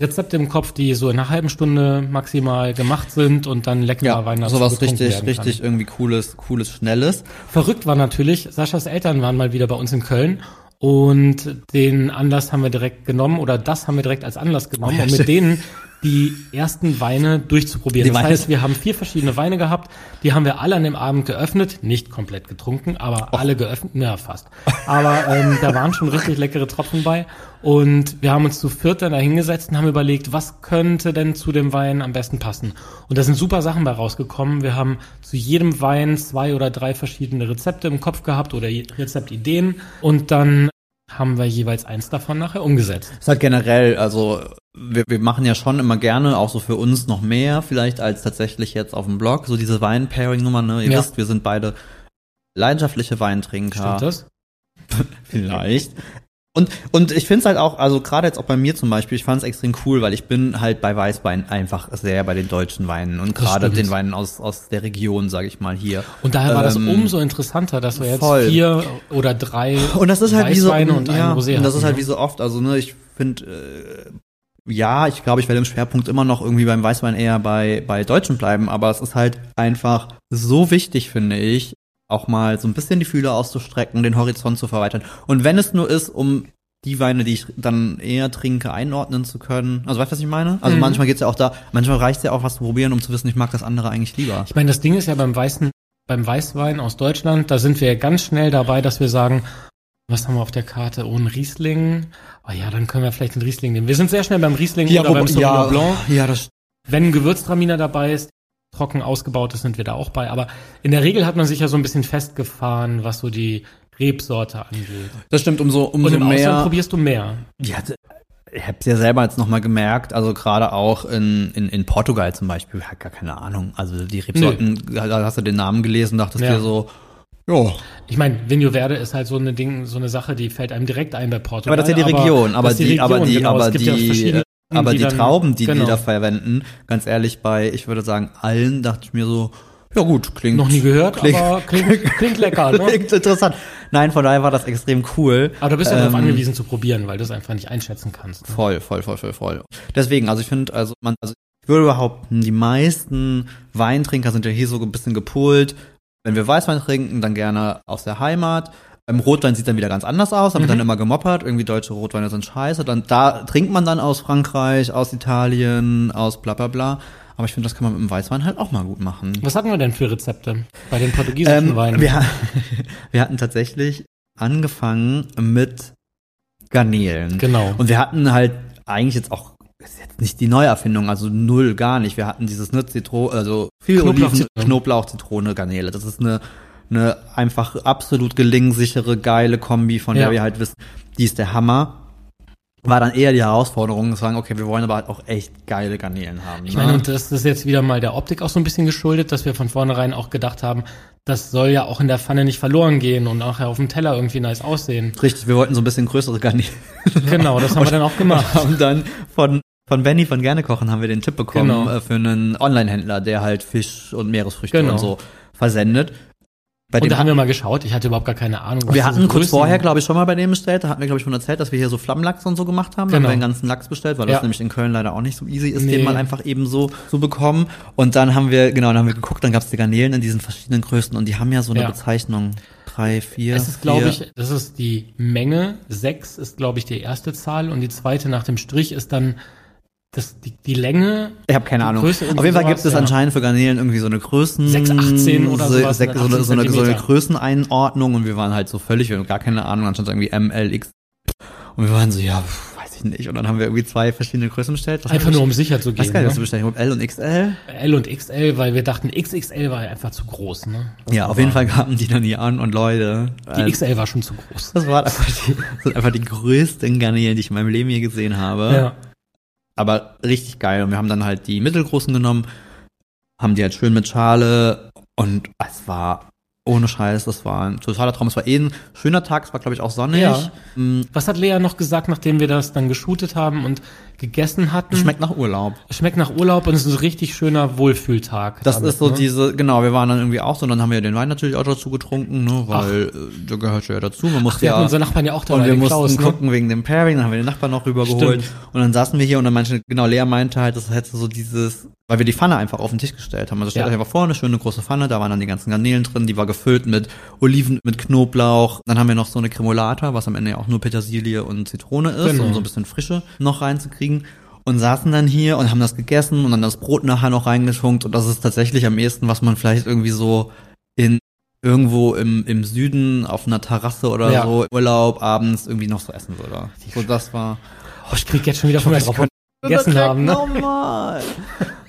Rezepte im Kopf, die so in einer halben Stunde maximal gemacht sind und dann lecker ja, Wein dazu sowas richtig, richtig Kann. irgendwie cooles, cooles, schnelles. Verrückt war natürlich, Saschas Eltern waren mal wieder bei uns in Köln und den Anlass haben wir direkt genommen oder das haben wir direkt als Anlass genommen, Oh ja, um mit denen die ersten Weine durchzuprobieren. Die das Weine- heißt, wir haben vier verschiedene Weine gehabt, die haben wir alle an dem Abend geöffnet, nicht komplett getrunken, aber alle geöffnet, na fast. Aber ähm, da waren schon richtig leckere Tropfen bei und wir haben uns zu viert dann da hingesetzt und haben überlegt, was könnte denn zu dem Wein am besten passen. Und da sind super Sachen bei rausgekommen. Wir haben zu jedem Wein zwei oder drei verschiedene Rezepte im Kopf gehabt oder Rezeptideen und dann haben wir jeweils eins davon nachher umgesetzt. Ist halt generell, also wir, wir machen ja schon immer gerne, auch so für uns noch mehr, vielleicht als tatsächlich jetzt auf dem Blog, so diese Wein-Pairing-Nummer, ne? Ihr Ja. wisst, wir sind beide leidenschaftliche Weintrinker. Stimmt das? Vielleicht. Und, und ich finde es halt auch, also gerade jetzt auch bei mir zum Beispiel, ich fand es extrem cool, weil ich bin halt bei Weißwein einfach sehr bei den deutschen Weinen und Das gerade den Weinen aus, aus der Region, sage ich mal hier. Und daher war das Ähm, umso interessanter, dass wir jetzt voll. vier oder drei Und das ist halt wie so, Weißweine und ja, Rosé und das ist halt ne? wie so oft, also ne, ich finde, äh, ja, ich glaube, ich werde im Schwerpunkt immer noch irgendwie beim Weißwein eher bei, bei Deutschen bleiben, aber es ist halt einfach so wichtig, finde ich, auch mal so ein bisschen die Fühler auszustrecken, den Horizont zu verweitern. Und wenn es nur ist, um die Weine, die ich dann eher trinke, einordnen zu können. Also weißt du, was ich meine? Also Mhm. manchmal geht's ja auch da, manchmal reicht's ja auch was zu probieren, um zu wissen, ich mag das andere eigentlich lieber. Ich meine, das Ding ist ja beim weißen, beim Weißwein aus Deutschland, da sind wir ja ganz schnell dabei, dass wir sagen, Was haben wir auf der Karte? Oh, ein Riesling. Oh ja, dann können wir vielleicht den Riesling nehmen. Wir sind sehr schnell beim Riesling Ja, oder beim Sauvignon ja, Blanc. ja, das Wenn ein Gewürztraminer dabei ist, trocken ausgebaut ist, sind wir da auch bei. Aber in der Regel hat man sich ja so ein bisschen festgefahren, was so die Rebsorte angeht. Das stimmt, umso, umso Und im Ausland mehr. probierst du mehr. Ja, ich hab's ja selber jetzt nochmal gemerkt, also gerade auch in, in, in Portugal zum Beispiel, ich gar keine Ahnung. Also die Rebsorten, da hast du den Namen gelesen, dachtest Ja. dir so, ja, Ich meine, Vinho Verde ist halt so eine Ding, so eine Sache, die fällt einem direkt ein bei Portugal. aber das ist ja die Region, aber das ist die, aber die, genau. aber Es ja die, verschiedene, aber die, dann- Trauben, die genau. die da verwenden, ganz ehrlich, bei, ich würde sagen, allen dachte ich mir so, ja gut, klingt. noch nie gehört, klingt, aber klingt, klingt lecker, ne? klingt interessant. Nein, von daher war das extrem cool. Aber du bist ja darauf Ähm, angewiesen zu probieren, weil du es einfach nicht einschätzen kannst. Ne? Voll, voll, voll, voll, voll. Deswegen, also ich finde, also man, also ich würde behaupten, die meisten Weintrinker sind ja hier so ein bisschen gepolt. Wenn wir Weißwein trinken, dann gerne aus der Heimat. Beim Rotwein sieht dann wieder ganz anders aus, wird Mhm. dann immer gemoppert, irgendwie deutsche Rotweine sind scheiße. Dann da trinkt man dann aus Frankreich, aus Italien, aus bla bla bla. Aber ich finde, das kann man mit dem Weißwein halt auch mal gut machen. Was hatten wir denn für Rezepte bei den portugiesischen Ähm, Weinen? wir, wir hatten tatsächlich angefangen mit Garnelen. genau. Und wir hatten halt eigentlich jetzt auch, ist jetzt nicht die Neuerfindung, also null, gar nicht. Wir hatten dieses ne, Zitro, also viel Knoblauch, Oliven, Zitrone. Knoblauch, Zitrone, Garnele. Das ist eine, eine einfach absolut gelingensichere, geile Kombi, von der Ja. wir halt wissen, die ist der Hammer. War dann eher die Herausforderung, zu sagen, okay, wir wollen aber halt auch echt geile Garnelen haben. Ich ne? meine, und das ist jetzt wieder mal der Optik auch so ein bisschen geschuldet, dass wir von vornherein auch gedacht haben, das soll ja auch in der Pfanne nicht verloren gehen und nachher auf dem Teller irgendwie nice aussehen. Richtig, wir wollten so ein bisschen größere Garnelen. Genau, das haben wir dann auch gemacht. haben dann von von Benny von Gerne kochen haben wir den Tipp bekommen Genau. äh, für einen Online-Händler, der halt Fisch und Meeresfrüchte Genau. und so versendet. Bei Und dem da haben wir mal geschaut, ich hatte überhaupt gar keine Ahnung. was wir hatten kurz vorher, glaube ich, schon mal bei dem bestellt. Da hatten wir, glaube ich, schon erzählt, dass wir hier so Flammlachs und so gemacht haben. Da haben Genau. wir den ganzen Lachs bestellt, weil Ja. das nämlich in Köln leider auch nicht so easy ist, Nee. den mal einfach eben so zu bekommen. Und dann haben wir, genau, dann haben wir geguckt, dann gab es die Garnelen in diesen verschiedenen Größen und die haben ja so eine Ja. Bezeichnung. Drei, vier. Es ist, glaube ich, das ist die Menge. Sechs ist, glaube ich, die erste Zahl und die zweite nach dem Strich ist dann das, die, die Länge. Ich habe keine Ahnung. Größe Auf jeden Fall gibt es ja. anscheinend für Garnelen irgendwie so eine Größen 6,18 oder so, sowas, sech- so, eine, 18 so, eine, so eine Zentimeter. Größeneinordnung und wir waren halt so völlig, wir haben gar keine Ahnung, stand irgendwie M, L, X und wir waren so, ja, weiß ich nicht. Und dann haben wir irgendwie zwei verschiedene Größen bestellt. Was Einfach nur um sicher zu gehen. nicht, was wir Ne? bestellt haben. L und XL? L und XL, weil wir dachten, XXL war einfach zu groß. Ne? Das Ja, auf jeden Fall kamen die dann hier an und Leute. Die äh, XL war schon zu groß. das waren einfach die, das sind einfach die größten Garnelen, die ich in meinem Leben je gesehen habe. Ja. Aber richtig geil. Und wir haben dann halt die mittelgroßen genommen, haben die halt schön mit Schale und es war ohne Scheiß, das war ein totaler Traum. Es war eh ein schöner Tag, es war glaube ich auch sonnig. Ja. Mm, Was hat Lea noch gesagt, nachdem wir das dann geshootet haben und gegessen hatten? Schmeckt nach Urlaub. Schmeckt nach Urlaub und es ist ein richtig schöner Wohlfühltag. Das damit, ist so ne? diese, genau, wir waren dann irgendwie auch so, und dann haben wir den Wein natürlich auch dazu getrunken, ne, weil äh, der gehört ja dazu. Man musste Wir ja hatten unseren Nachbarn ja auch dabei, Und wir mussten Klaus, ne? gucken wegen dem Pairing, dann haben wir den Nachbarn noch rübergeholt. Stimmt. Und dann saßen wir hier und dann manche, genau, Lea meinte halt, das hätte so dieses, weil wir die Pfanne einfach auf den Tisch gestellt haben. Also stellt Ja. einfach vor, eine schöne große Pfanne, da waren dann die ganzen Garnelen drin, die war gefüllt mit Oliven, mit Knoblauch. Dann haben wir noch so eine Cremolata, was am Ende ja auch nur Petersilie und Zitrone ist, Genau. um so ein bisschen Frische noch reinzukriegen. Und saßen dann hier und haben das gegessen und dann das Brot nachher noch reingetunkt. Und das ist tatsächlich am ehesten, was man vielleicht irgendwie so in irgendwo im, im Süden auf einer Terrasse oder Ja. so Urlaub abends irgendwie noch so essen würde. So, das war Oh, ich krieg jetzt schon wieder von mir Ich drauf, gegessen haben. Ne? Normal.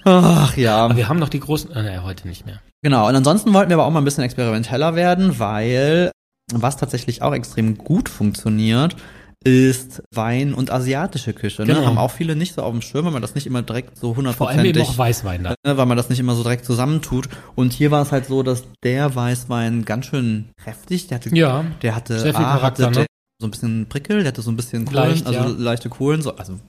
Ach ja. Aber wir haben noch die großen, äh, nee, heute nicht mehr. Genau. Und ansonsten wollten wir aber auch mal ein bisschen experimenteller werden, weil was tatsächlich auch extrem gut funktioniert, ist Wein und asiatische Küche. Ne? Genau. Haben auch viele nicht so auf dem Schirm, weil man das nicht immer direkt so Vor allem eben hundertprozentig auch Weißwein da. ne, weil man das nicht immer so direkt zusammentut. Und hier war es halt so, dass der Weißwein ganz schön kräftig, der hatte, Ja, der hatte, Sehr viel Charakter, hatte ne? so ein bisschen Prickel, der hatte so ein bisschen Kohlen, Leicht, also ja. leichte Kohlensäure, also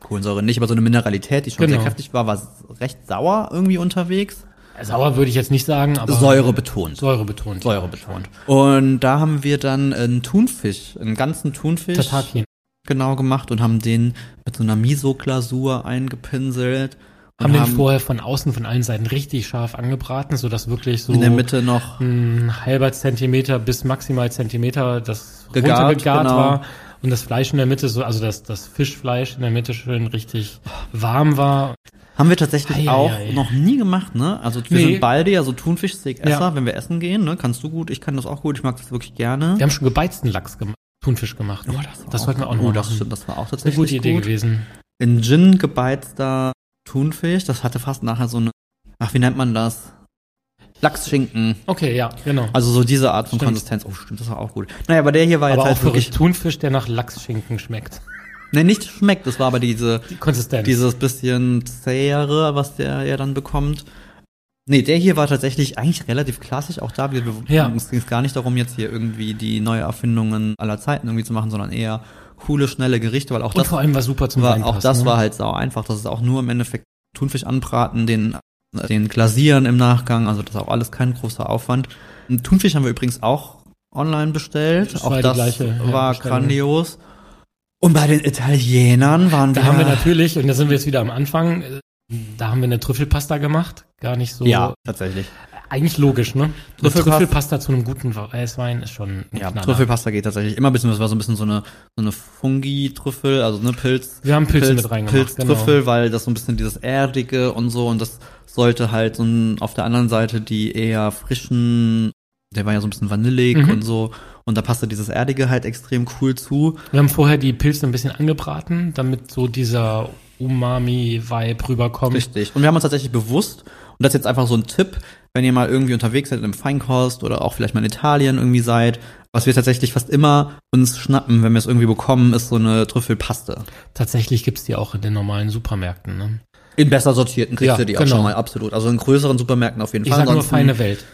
Kohlensäure nicht, aber so eine Mineralität, die schon Genau. sehr kräftig war, war recht sauer irgendwie unterwegs. Sauer würde ich jetzt nicht sagen, aber Säure betont. Säure betont. Säure betont. Und da haben wir dann einen Thunfisch, einen ganzen Thunfisch Tataki. genau gemacht und haben den mit so einer Miso-Glasur eingepinselt. Haben und den vorher von außen von allen Seiten richtig scharf angebraten, so dass wirklich so in der Mitte noch ein halber Zentimeter bis maximal Zentimeter das Gegart, runtergegart genau. war und das Fleisch in der Mitte so, also das, das Fischfleisch in der Mitte schön richtig warm war. Haben wir tatsächlich Ei, ei, auch ei. noch nie gemacht, ne? Also wir Nee. sind beide ja so Thunfischsteak-Esser, Ja. wenn wir essen gehen, ne? Kannst du gut, ich kann das auch gut, ich mag das wirklich gerne. Wir haben schon gebeizten Lachs gemacht. Thunfisch gemacht. Oh, das war das auch- wollten wir auch noch oh, das stimmt, das war auch Eine tatsächlich gute Idee gut. gewesen. In Gin gebeizter Thunfisch, das hatte fast nachher so eine, ach, wie nennt man das? Lachsschinken. Okay, ja, genau. Also so diese Art von Stimmt. Konsistenz. Oh, stimmt, das war auch gut. Naja, aber der hier war aber jetzt halt wirklich, Thunfisch, der nach Lachsschinken schmeckt. Ne, nicht schmeckt, das war aber diese, Die Konsistenz. dieses bisschen zähere, was der ja dann bekommt. Nee, der hier war tatsächlich eigentlich relativ klassisch, auch da, wir, Ja. uns ging es gar nicht darum, jetzt hier irgendwie die neue Erfindungen aller Zeiten irgendwie zu machen, sondern eher coole, schnelle Gerichte, weil auch Und das vor allem war super zum war, Reinpassen, auch das ne? war halt sau einfach. Das ist auch nur im Endeffekt Thunfisch anbraten, den, den glasieren im Nachgang. Also das ist auch alles kein großer Aufwand. Thunfisch haben wir übrigens auch online bestellt. Das auch die das gleiche, ja, war Bestellung. grandios. Und bei den Italienern waren Da wir, haben wir natürlich, und da sind wir jetzt wieder am Anfang, äh, da haben wir eine Trüffelpasta gemacht. Gar nicht so. ja tatsächlich. Eigentlich logisch, ne? Trüffelpasta- Trüffelpasta zu einem guten Weißwein ist schon ein Ja, Knaller. Trüffelpasta geht tatsächlich immer, beziehungsweise war so ein bisschen so eine so eine Fungi-Trüffel, also eine Pilz. Wir haben Pilze mit reingemacht, genau. Pilztrüffel, weil das so ein bisschen dieses erdige und so und das sollte halt so ein, auf der anderen Seite die eher frischen, der war ja so ein bisschen vanillig Mhm. und so und da passte dieses erdige halt extrem cool zu. Wir haben vorher die Pilze ein bisschen angebraten, damit so dieser Umami-Vibe rüberkommt. Richtig. Und wir haben uns tatsächlich bewusst, und das ist jetzt einfach so ein Tipp, wenn ihr mal irgendwie unterwegs seid im Feinkost oder auch vielleicht mal in Italien irgendwie seid, was wir tatsächlich fast immer uns schnappen, wenn wir es irgendwie bekommen, ist so eine Trüffelpaste. Tatsächlich gibt's die auch in den normalen Supermärkten. Ne? In besser sortierten kriegst Ja, du die auch genau. schon mal, absolut. Also in größeren Supermärkten auf jeden Ich Fall. sag nur feine Welt.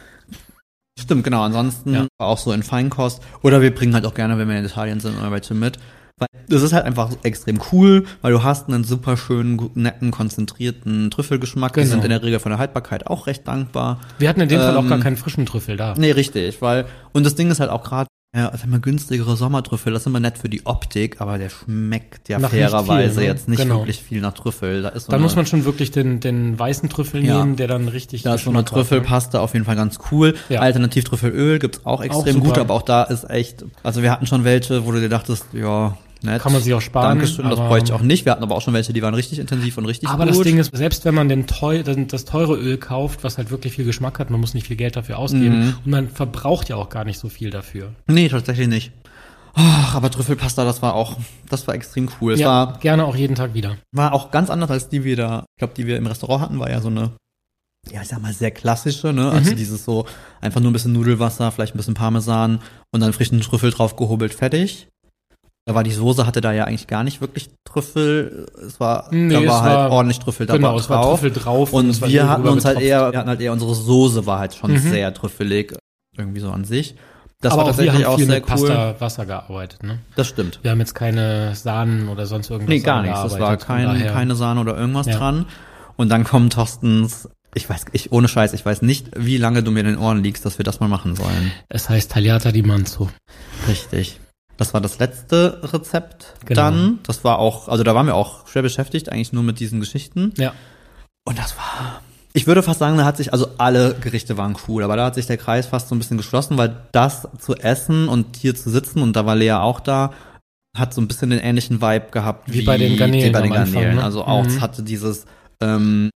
Stimmt, genau. Ansonsten Ja. auch so in Feinkost. Oder wir bringen halt auch gerne, wenn wir in Italien sind, welche mit. Weil das ist halt einfach extrem cool, weil du hast einen super schönen, netten, konzentrierten Trüffelgeschmack. Die Genau. sind in der Regel von der Haltbarkeit auch recht dankbar. Wir hatten in dem Fall auch Ähm, gar keinen frischen Trüffel da. Nee, richtig, weil, und das Ding ist halt auch gerade, ja, sag mal, günstigere Sommertrüffel, das ist immer nett für die Optik, aber der schmeckt ja Nach fairerweise ne? jetzt nicht Genau. wirklich viel nach Trüffel. Da ist so Dann muss man schon wirklich den, den weißen Trüffel Ja. nehmen, der dann richtig Da ist so eine ne? Trüffelpaste auf jeden Fall ganz cool. Ja. Alternativtrüffelöl gibt's auch extrem super. gut, aber auch da ist echt, also wir hatten schon welche, wo du dir dachtest, ja, nett. Kann man sich auch sparen, Dankeschön, das aber- bräuchte ich auch nicht. Wir hatten aber auch schon welche, die waren richtig intensiv und richtig Aber gut. das Ding ist, selbst wenn man den teu, das teure Öl kauft, was halt wirklich viel Geschmack hat, man muss nicht viel Geld dafür ausgeben Mhm. und man verbraucht ja auch gar nicht so viel dafür. Nee, tatsächlich nicht. Ach, aber Trüffelpasta, das war auch, das war extrem cool. Es ja, war, gerne auch jeden Tag wieder. war auch ganz anders als die wir da, ich glaube, die wir im Restaurant hatten, war ja so eine, ja, ich sag mal, sehr klassische, ne? Also Mhm. dieses so, einfach nur ein bisschen Nudelwasser, vielleicht ein bisschen Parmesan und dann frischen Trüffel drauf gehobelt, fertig. Da war die Soße, hatte da ja eigentlich gar nicht wirklich Trüffel. Es war, Nee, da es war halt war- ordentlich Trüffel dabei Genau, es war drauf. Trüffel drauf. und es war wir hatten uns halt betropft. eher, wir hatten halt eher, unsere Soße war halt schon Mhm. sehr trüffelig. Irgendwie so an sich. Das Aber war auch wir tatsächlich haben auch viel sehr mit cool. Pasta Wasser gearbeitet, ne? Das stimmt. Wir haben jetzt keine Sahnen oder sonst irgendwas Nee, gar nichts. Das war kein, keine Sahne oder irgendwas Ja. dran. Und dann kommt Thorstens, ich weiß, ich, ohne Scheiß, ich weiß nicht, wie lange du mir in den Ohren liegst, dass wir das mal machen sollen. Es heißt Tagliata di Manzo. Richtig. Das war das letzte Rezept Genau. dann. Das war auch, also da waren wir auch schwer beschäftigt, eigentlich nur mit diesen Geschichten. Ja. Und das war, ich würde fast sagen, da hat sich, also alle Gerichte waren cool, aber da hat sich der Kreis fast so ein bisschen geschlossen, weil das zu essen und hier zu sitzen, und da war Lea auch da, hat so ein bisschen den ähnlichen Vibe gehabt Wie bei den Garnelen Wie bei den am Anfang, Garnelen. ne? Also auch, es Mhm. hatte dieses, ähm,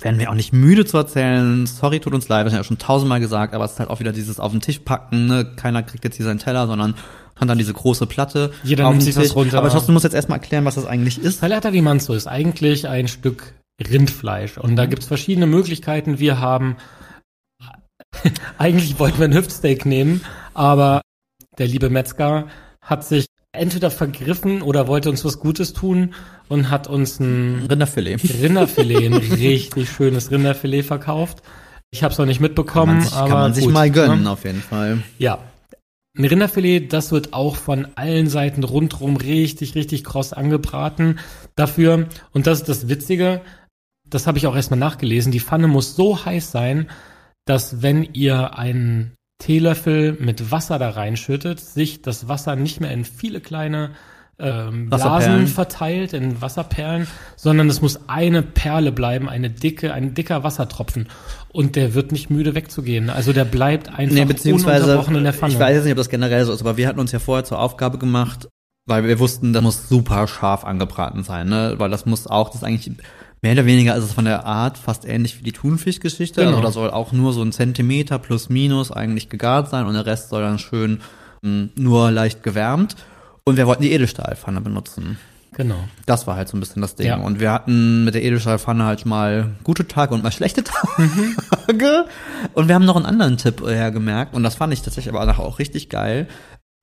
werden wir auch nicht müde zu erzählen, sorry, tut uns leid, das haben wir ja schon tausendmal gesagt, aber es ist halt auch wieder dieses auf den Tisch packen, ne? keiner kriegt jetzt hier seinen Teller, sondern hat dann diese große Platte Jeder nimmt sich Tisch. runter. Aber trotzdem muss jetzt erstmal erklären, was das eigentlich ist. Tagliata di Manzo ist eigentlich ein Stück Rindfleisch. Und da gibt's verschiedene Möglichkeiten. Wir haben, eigentlich wollten wir ein Hüftsteak nehmen, aber der liebe Metzger hat sich entweder vergriffen oder wollte uns was Gutes tun und hat uns ein Rinderfilet. Rinderfilet, ein richtig schönes Rinderfilet verkauft. Ich habe es noch nicht Kann mitbekommen, man sich, aber kann man sich gut, mal gönnen, Ne? auf jeden Fall. Ja. Ein Rinderfilet, das wird auch von allen Seiten rundrum richtig, richtig kross angebraten dafür. Und das ist das Witzige, das habe ich auch erstmal nachgelesen. Die Pfanne muss so heiß sein, dass wenn ihr einen Teelöffel mit Wasser da reinschüttet, sich das Wasser nicht mehr in viele kleine ähm. Blasen verteilt, in Wasserperlen, sondern es muss eine Perle bleiben, eine dicke, ein dicker Wassertropfen. Und der wird nicht müde wegzugehen. Also der bleibt einfach Nee, beziehungsweise, ununterbrochen in der Pfanne. ich weiß jetzt nicht, ob das generell so ist, aber wir hatten uns ja vorher zur Aufgabe gemacht, weil wir wussten, das muss super scharf angebraten sein, ne? Weil das muss auch, das ist eigentlich, mehr oder weniger ist es von der Art fast ähnlich wie die Thunfischgeschichte. Genau. Also da soll auch nur so ein Zentimeter plus minus eigentlich gegart sein und der Rest soll dann schön mh, nur leicht gewärmt. Und wir wollten die Edelstahlpfanne benutzen. Genau. Das war halt so ein bisschen das Ding. Ja. Und wir hatten mit der Edelstahlpfanne halt mal gute Tage und mal schlechte. Tage. Und wir haben noch einen anderen Tipp äh, gemerkt. Und das fand ich tatsächlich aber nachher auch richtig geil.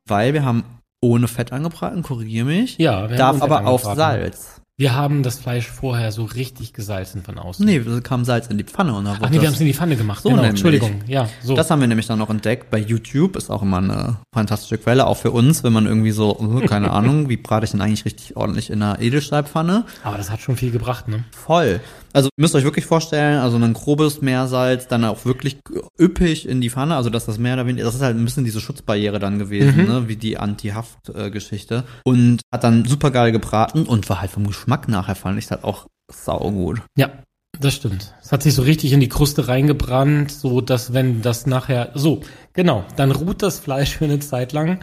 Weil wir haben ohne Fett angebraten, korrigiere mich. Ja, wir darf haben aber auf. Salz. Wir haben das Fleisch vorher so richtig gesalzen von außen. Nee, da kam Salz in die Pfanne und dann Ach nee, wir haben es in die Pfanne gemacht. So genau, nämlich. Entschuldigung. Ja, so. das haben wir nämlich dann noch entdeckt. Bei YouTube ist auch immer eine fantastische Quelle, auch für uns, wenn man irgendwie so, äh, keine Ahnung, wie brate ich denn eigentlich richtig ordentlich in einer Edelstahlpfanne? aber das hat schon viel gebracht, ne? Voll. Also ihr müsst euch wirklich vorstellen, also ein grobes Meersalz, dann auch wirklich üppig in die Pfanne, also dass das mehr oder weniger, das ist halt ein bisschen diese Schutzbarriere dann gewesen, Mhm. ne, wie die Anti-Haft-Geschichte. Und hat dann super geil gebraten und war halt vom Geschmack nachher fand ich halt auch saugut. Ja, das stimmt. Es hat sich so richtig in die Kruste reingebrannt, so dass wenn das nachher, so, genau, dann ruht das Fleisch für eine Zeit lang.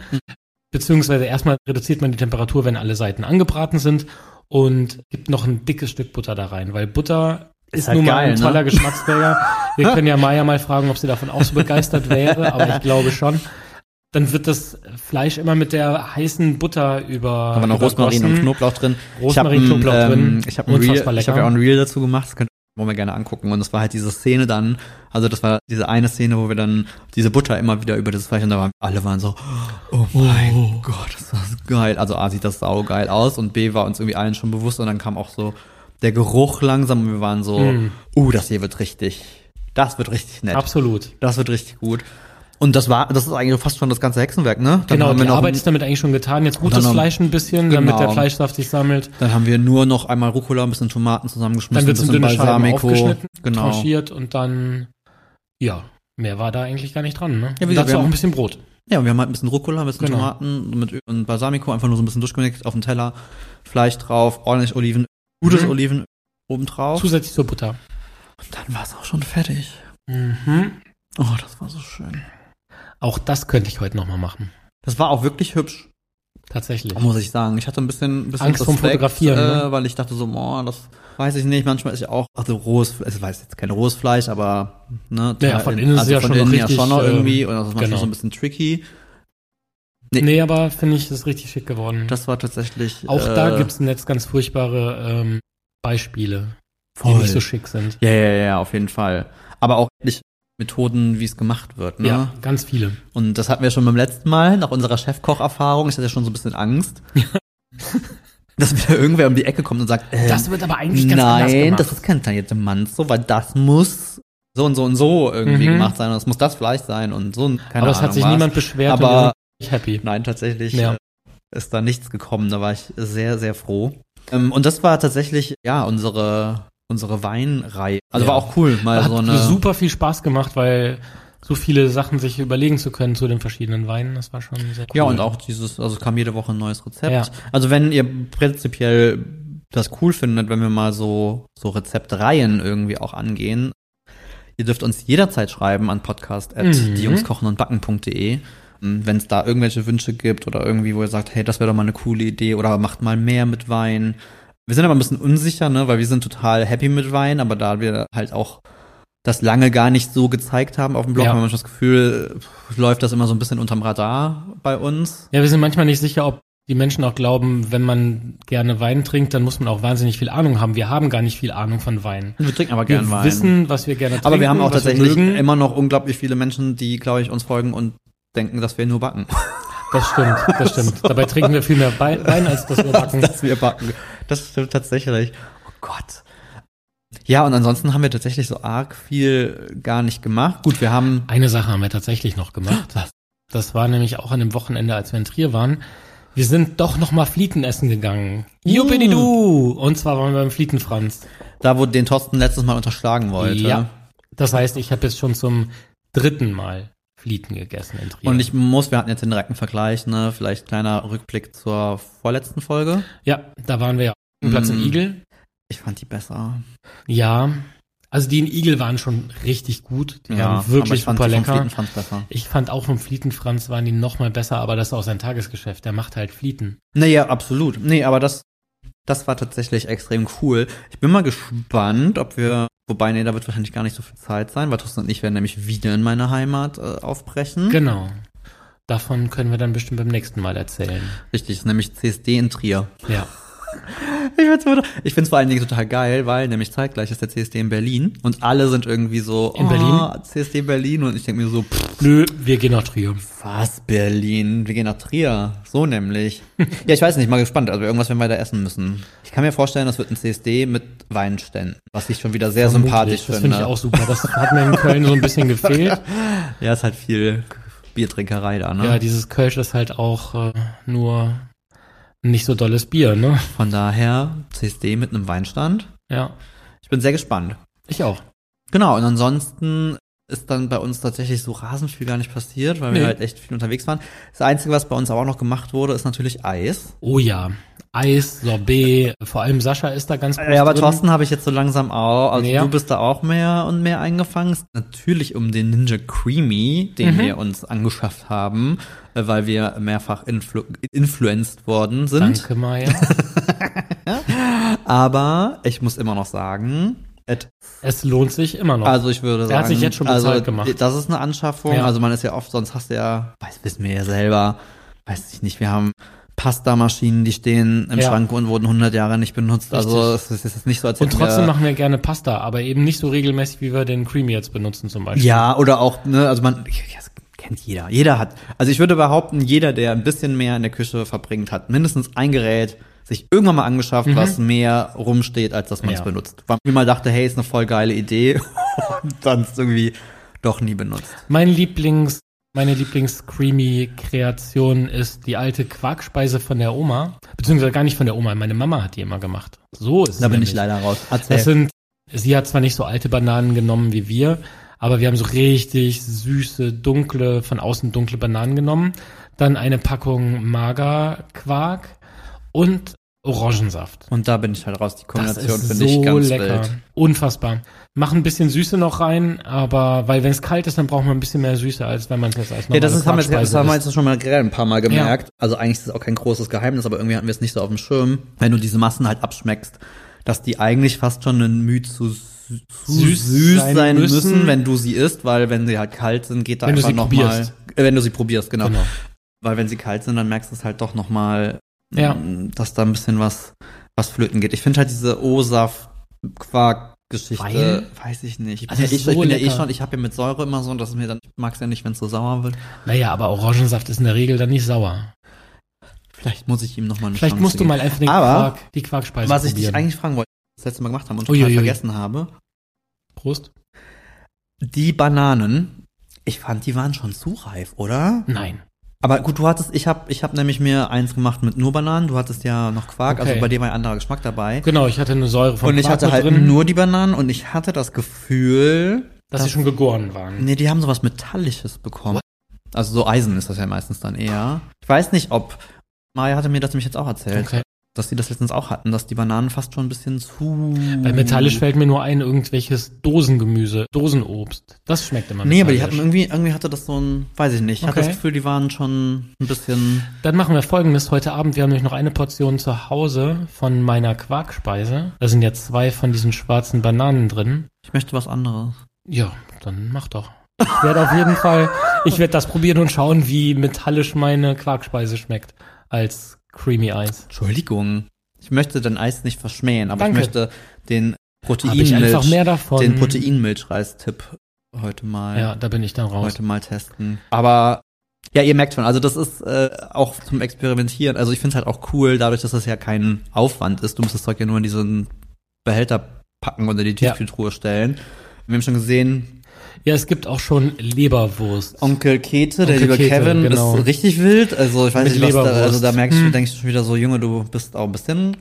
Beziehungsweise erstmal reduziert man die Temperatur, wenn alle Seiten angebraten sind und gibt noch ein dickes Stück Butter da rein, weil Butter ist, Ist halt nun mal geil, ein ne? toller Geschmacksträger. Wir können ja Maya mal fragen, ob sie davon auch so begeistert wäre, aber ich glaube schon. Dann wird das Fleisch immer mit der heißen Butter über. Da war noch Rosmarin und. Knoblauch drin. Rosmarin, ich hab ein, Knoblauch drin. Ähm, ich habe ein ich hab lecker. ja auch ein Reel dazu gemacht, wollen wir gerne angucken. Und das war halt diese Szene dann, also das war diese eine Szene, wo wir dann diese Butter immer wieder über das Fleisch und da waren alle waren so, oh mein Gott, das war so geil. Also A sieht das sau geil aus und B war uns irgendwie allen schon bewusst und dann kam auch so der Geruch langsam und wir waren so, Mm. uh, das hier wird richtig, das wird richtig nett. Absolut. Das wird richtig gut. Und das war, das ist eigentlich fast schon das ganze Hexenwerk, ne? Dann Genau, die Arbeit ist damit eigentlich schon getan. Jetzt noch- Fleisch ein bisschen, damit Genau. der Fleischsaft sich sammelt. Dann haben wir nur noch einmal Rucola, ein bisschen Tomaten zusammengeschmissen, Dann ein bisschen Balsamico. aufgeschnitten, Genau. tranchiert und dann, ja, mehr war da eigentlich gar nicht dran. Ne? Ja, wie dazu wir auch ein bisschen Brot. Ja, und wir haben halt ein bisschen Rucola, ein bisschen Genau. Tomaten mit und Balsamico, einfach nur so ein bisschen durchgenickt auf den Teller, Fleisch drauf, ordentlich Oliven, gutes Mhm. Oliven oben drauf. Zusätzlich zur Butter. Und dann war es auch schon fertig. Mhm. Oh, das war so schön. Auch das könnte ich heute nochmal machen. Das war auch wirklich hübsch, Tatsächlich. muss ich sagen. Ich hatte ein bisschen, ein bisschen Angst vorm Fotografieren, äh, ne? weil ich dachte so, boah, das weiß ich nicht. Manchmal ist ja auch, also rohes, es weiß jetzt kein rohes Fleisch, aber ne, Ja, von innen ist also es ja von schon noch innen ja richtig, schon noch ähm, irgendwie und das ist manchmal genau. so ein bisschen tricky. Nee. Nee, aber finde ich, ist richtig schick geworden. Das war tatsächlich. auch äh, da gibt's im Netz ganz furchtbare ähm, Beispiele, die Voll. nicht so schick sind. Ja, ja, ja, auf jeden Fall. Aber auch endlich Methoden, wie es gemacht wird, ne? Ja, ganz viele. Und das hatten wir schon beim letzten Mal, nach unserer Chefkocherfahrung. Ich hatte schon so ein bisschen Angst. dass wieder irgendwer um die Ecke kommt und sagt, äh, Das wird aber eigentlich ganz nein, das ist kein trainierte Mann so, weil das muss so und so und so irgendwie Mhm. gemacht sein und es muss das Fleisch sein und so, und keine aber es Ahnung hat sich was. niemand beschwert Aber- und happy. Nein, tatsächlich Ja. äh, ist da nichts gekommen. Da war ich sehr, sehr froh. Ähm, und das war tatsächlich, ja, unsere, unsere Weinreihe. Also Ja. war auch cool, mal Hat so eine. super viel Spaß gemacht, weil so viele Sachen sich überlegen zu können zu den verschiedenen Weinen, das war schon sehr cool. Ja, und auch dieses, also kam jede Woche ein neues Rezept. Ja. Also wenn ihr prinzipiell das cool findet, wenn wir mal so, so Rezeptreihen irgendwie auch angehen, ihr dürft uns jederzeit schreiben an podcast at Mhm. diejungskochenundbacken.de. Wenn es da irgendwelche Wünsche gibt oder irgendwie, wo ihr sagt, hey, das wäre doch mal eine coole Idee oder macht mal mehr mit Wein. Wir sind aber ein bisschen unsicher, ne, weil wir sind total happy mit Wein, aber da wir halt auch das lange gar nicht so gezeigt haben auf dem Blog, Ja. haben wir manchmal das Gefühl, pff, läuft das immer so ein bisschen unterm Radar bei uns. Ja, wir sind manchmal nicht sicher, ob die Menschen auch glauben, wenn man gerne Wein trinkt, dann muss man auch wahnsinnig viel Ahnung haben. Wir haben gar nicht viel Ahnung von Wein. Wir trinken aber Wir gern Wein. wissen, was wir gerne trinken. aber wir haben auch wir tatsächlich immer noch unglaublich viele Menschen, die, glaube ich, uns folgen und denken, dass wir nur backen. Das stimmt, das stimmt. Dabei trinken wir viel mehr Wei- Wein, als dass wir backen. dass wir backen. Das stimmt tatsächlich. Oh Gott. Ja, und ansonsten haben wir tatsächlich so arg viel gar nicht gemacht. Gut, wir haben Eine Sache haben wir tatsächlich noch gemacht. Was? Das war nämlich auch an dem Wochenende, als wir in Trier waren. Wir sind doch noch mal Flieten essen gegangen. Juppidi-du! Und zwar waren wir beim Flietenfranz. da, wo den Thorsten letztes Mal unterschlagen wollte. Ja. Das heißt, ich habe jetzt schon zum dritten Mal Flieten gegessen in Trier. Und ich muss, wir hatten jetzt den direkten Vergleich, ne? Vielleicht kleiner Rückblick zur vorletzten Folge. ja, da waren wir ja am Platz Mm. in Igel. Ich fand die besser. Ja, also die in Igel waren schon richtig gut. Die waren aber wirklich ich fand super lecker. Ich fand auch vom Flietenfranz waren die noch mal besser, aber das ist auch sein Tagesgeschäft. Der macht halt Flieten. Naja, absolut. Nee, aber das, das war tatsächlich extrem cool. Ich bin mal gespannt, ob wir, wobei, nee, da wird wahrscheinlich gar nicht so viel Zeit sein, weil Thorsten und ich werden nämlich wieder in meine Heimat äh, aufbrechen. Genau. Davon können wir dann bestimmt beim nächsten Mal erzählen. Richtig, ist nämlich CSD in Trier. Ja. Ich find's, ich find's vor allen Dingen total geil, weil nämlich zeitgleich ist der CSD in Berlin und alle sind irgendwie so In oh, Berlin? CSD Berlin und ich denke mir so, pff, Nö, wir gehen nach Trier. was Berlin? Wir gehen nach Trier. So nämlich. ja, ich weiß nicht, mal gespannt. Also irgendwas werden wir da essen müssen. Ich kann mir vorstellen, das wird ein CSD mit Weinständen, was ich schon wieder sehr Vermutlich. sympathisch Das finde. finde ich auch super. Das hat mir in Köln so ein bisschen gefehlt. Ja, ist halt viel Biertrinkerei da, ne? Ja, dieses Kölsch ist halt auch äh, nur nicht so dolles Bier, ne? Von daher CSD mit einem Weinstand. Ja, Ich bin sehr gespannt. ich auch. Genau, und ansonsten ist dann bei uns tatsächlich so rasend viel gar nicht passiert, weil Nee. wir halt echt viel unterwegs waren. Das Einzige, was bei uns aber auch noch gemacht wurde, ist natürlich Eis. Oh ja, Eis, Sorbet, vor allem Sascha ist da ganz groß Ja, aber drin. Thorsten habe ich jetzt so langsam auch. Also Ja. du bist da auch mehr und mehr eingefangen. Natürlich um den Ninja Creamy, den Mhm. wir uns angeschafft haben, äh, weil wir mehrfach influ influenced worden sind. Danke, Maya. Aber ich muss immer noch sagen, et es lohnt sich immer noch. Also ich würde sagen, Er hat sich jetzt schon bezahlt also, gemacht. Das ist eine Anschaffung. Ja. Also man ist ja oft, sonst hast du ja, weiß, wissen wir ja selber, weiß ich nicht, wir haben Pastamaschinen, die stehen im Ja. Schrank und wurden 100 Jahre nicht benutzt. Also es ist nicht so, als Und trotzdem machen wir gerne Pasta, aber eben nicht so regelmäßig, wie wir den Creamy jetzt benutzen zum Beispiel. Ja, oder auch, ne, also man, kennt jeder. Jeder hat, also ich würde behaupten, jeder, der ein bisschen mehr in der Küche verbringt, hat mindestens ein Gerät sich irgendwann mal angeschafft, was mehr rumsteht, als dass man es Mhm. Ja. benutzt. Weil man mal dachte, hey, ist eine voll geile Idee und dann ist irgendwie doch nie benutzt. Mein Lieblings, meine Lieblings-Creamy-Kreation ist die alte Quarkspeise von der Oma. Beziehungsweise gar nicht von der Oma, meine Mama hat die immer gemacht. So ist es Da bin nämlich. ich leider raus. Erzähl. Das sind, sie hat zwar nicht so alte Bananen genommen wie wir, aber wir haben so richtig süße, dunkle, von außen dunkle Bananen genommen. Dann eine Packung Magerquark und Orangensaft. Und da bin ich halt raus. Die Kombination finde ich so ganz lecker. wild. Unfassbar. Machen ein bisschen Süße noch rein, aber weil wenn es kalt ist, dann braucht man ein bisschen mehr Süße, als wenn man es jetzt als Ja, das ist, haben wir, jetzt, das haben wir jetzt schon mal ein paar Mal gemerkt. Also eigentlich ist es auch kein großes Geheimnis, aber irgendwie hatten wir es nicht so auf dem Schirm. Wenn du diese Massen halt abschmeckst, dass die eigentlich fast schon ein Mühe zu süß, Süß sein, sein müssen. müssen. wenn du sie isst, weil wenn sie halt kalt sind, geht da Wenn du einfach sie noch probierst. mal, äh, wenn du sie probierst, genau. Genau. Weil wenn sie kalt sind, dann merkst du es halt doch noch mal, Ja. dass da ein bisschen was, was flöten geht. Ich finde halt diese O-Saft, Quark, Geschichte, Weil? weiß ich nicht. Ich Also es ich so bin ja eh lecker. schon, ich habe ja mit Säure immer so, dass es mir dann, ich mag's ja nicht, wenn es so sauer wird. Naja, aber Orangensaft ist in der Regel dann nicht sauer. Vielleicht muss ich ihm noch mal eine Vielleicht Chance musst du geben. mal einfach den Aber, Quark, die Quarkspeise Was ich probieren. dich eigentlich fragen wollte, das letzte Mal gemacht haben und total Uiuiui. vergessen habe, Prost. die Bananen, ich fand, die waren schon zu reif, oder? Nein. Aber gut, du hattest, ich habe ich hab nämlich mir eins gemacht mit nur Bananen, du hattest ja noch Quark, Okay. also bei dir war ein anderer Geschmack dabei. Genau, ich hatte eine Säure von und ich Quark hatte halt drin, nur die Bananen und ich hatte das Gefühl, dass sie schon gegoren waren. nee, die haben sowas Metallisches bekommen. Also so Eisen ist das ja meistens dann eher. Ich weiß nicht, ob, Maya hatte mir das nämlich jetzt auch erzählt, Okay. Dass sie das letztens auch hatten, dass die Bananen fast schon ein bisschen zu... Bei metallisch fällt mir nur ein irgendwelches Dosengemüse, Dosenobst. Das schmeckt immer Nee, aber die metallisch. hatten irgendwie, irgendwie hatte das so ein, weiß ich nicht. Ich hatte Okay. das Gefühl, die waren schon ein bisschen. Dann machen wir folgendes heute Abend. Wir haben nämlich noch eine Portion zu Hause von meiner Quarkspeise. Da sind ja zwei von diesen schwarzen Bananen drin. Ich möchte was anderes. Ja, dann mach doch. Ich werde auf jeden Fall, ich werde das probieren und schauen, wie metallisch meine Quarkspeise schmeckt als Creamy Eis. Entschuldigung. Ich möchte dein Eis nicht verschmähen, aber Danke. ich möchte den Proteinmilch, den Proteinmilchreis-Tipp heute mal, Ja, da bin ich dann raus. heute mal testen. Aber ja, ihr merkt schon, also das ist äh, auch zum Experimentieren. Also ich finde es halt auch cool, dadurch, dass das ja kein Aufwand ist. Du musst das Zeug ja nur in diesen Behälter packen und in die Ja. Tiefkühltruhe stellen. Wir haben schon gesehen, Ja, es gibt auch schon Leberwurst. Onkel Kete, der Onkel liebe Kete, Kevin, genau. ist richtig wild. Also ich weiß Mit nicht, was da, Leberwurst. also da merkst du, Hm. denkst du schon wieder so, Junge, du bist auch ein bisschen.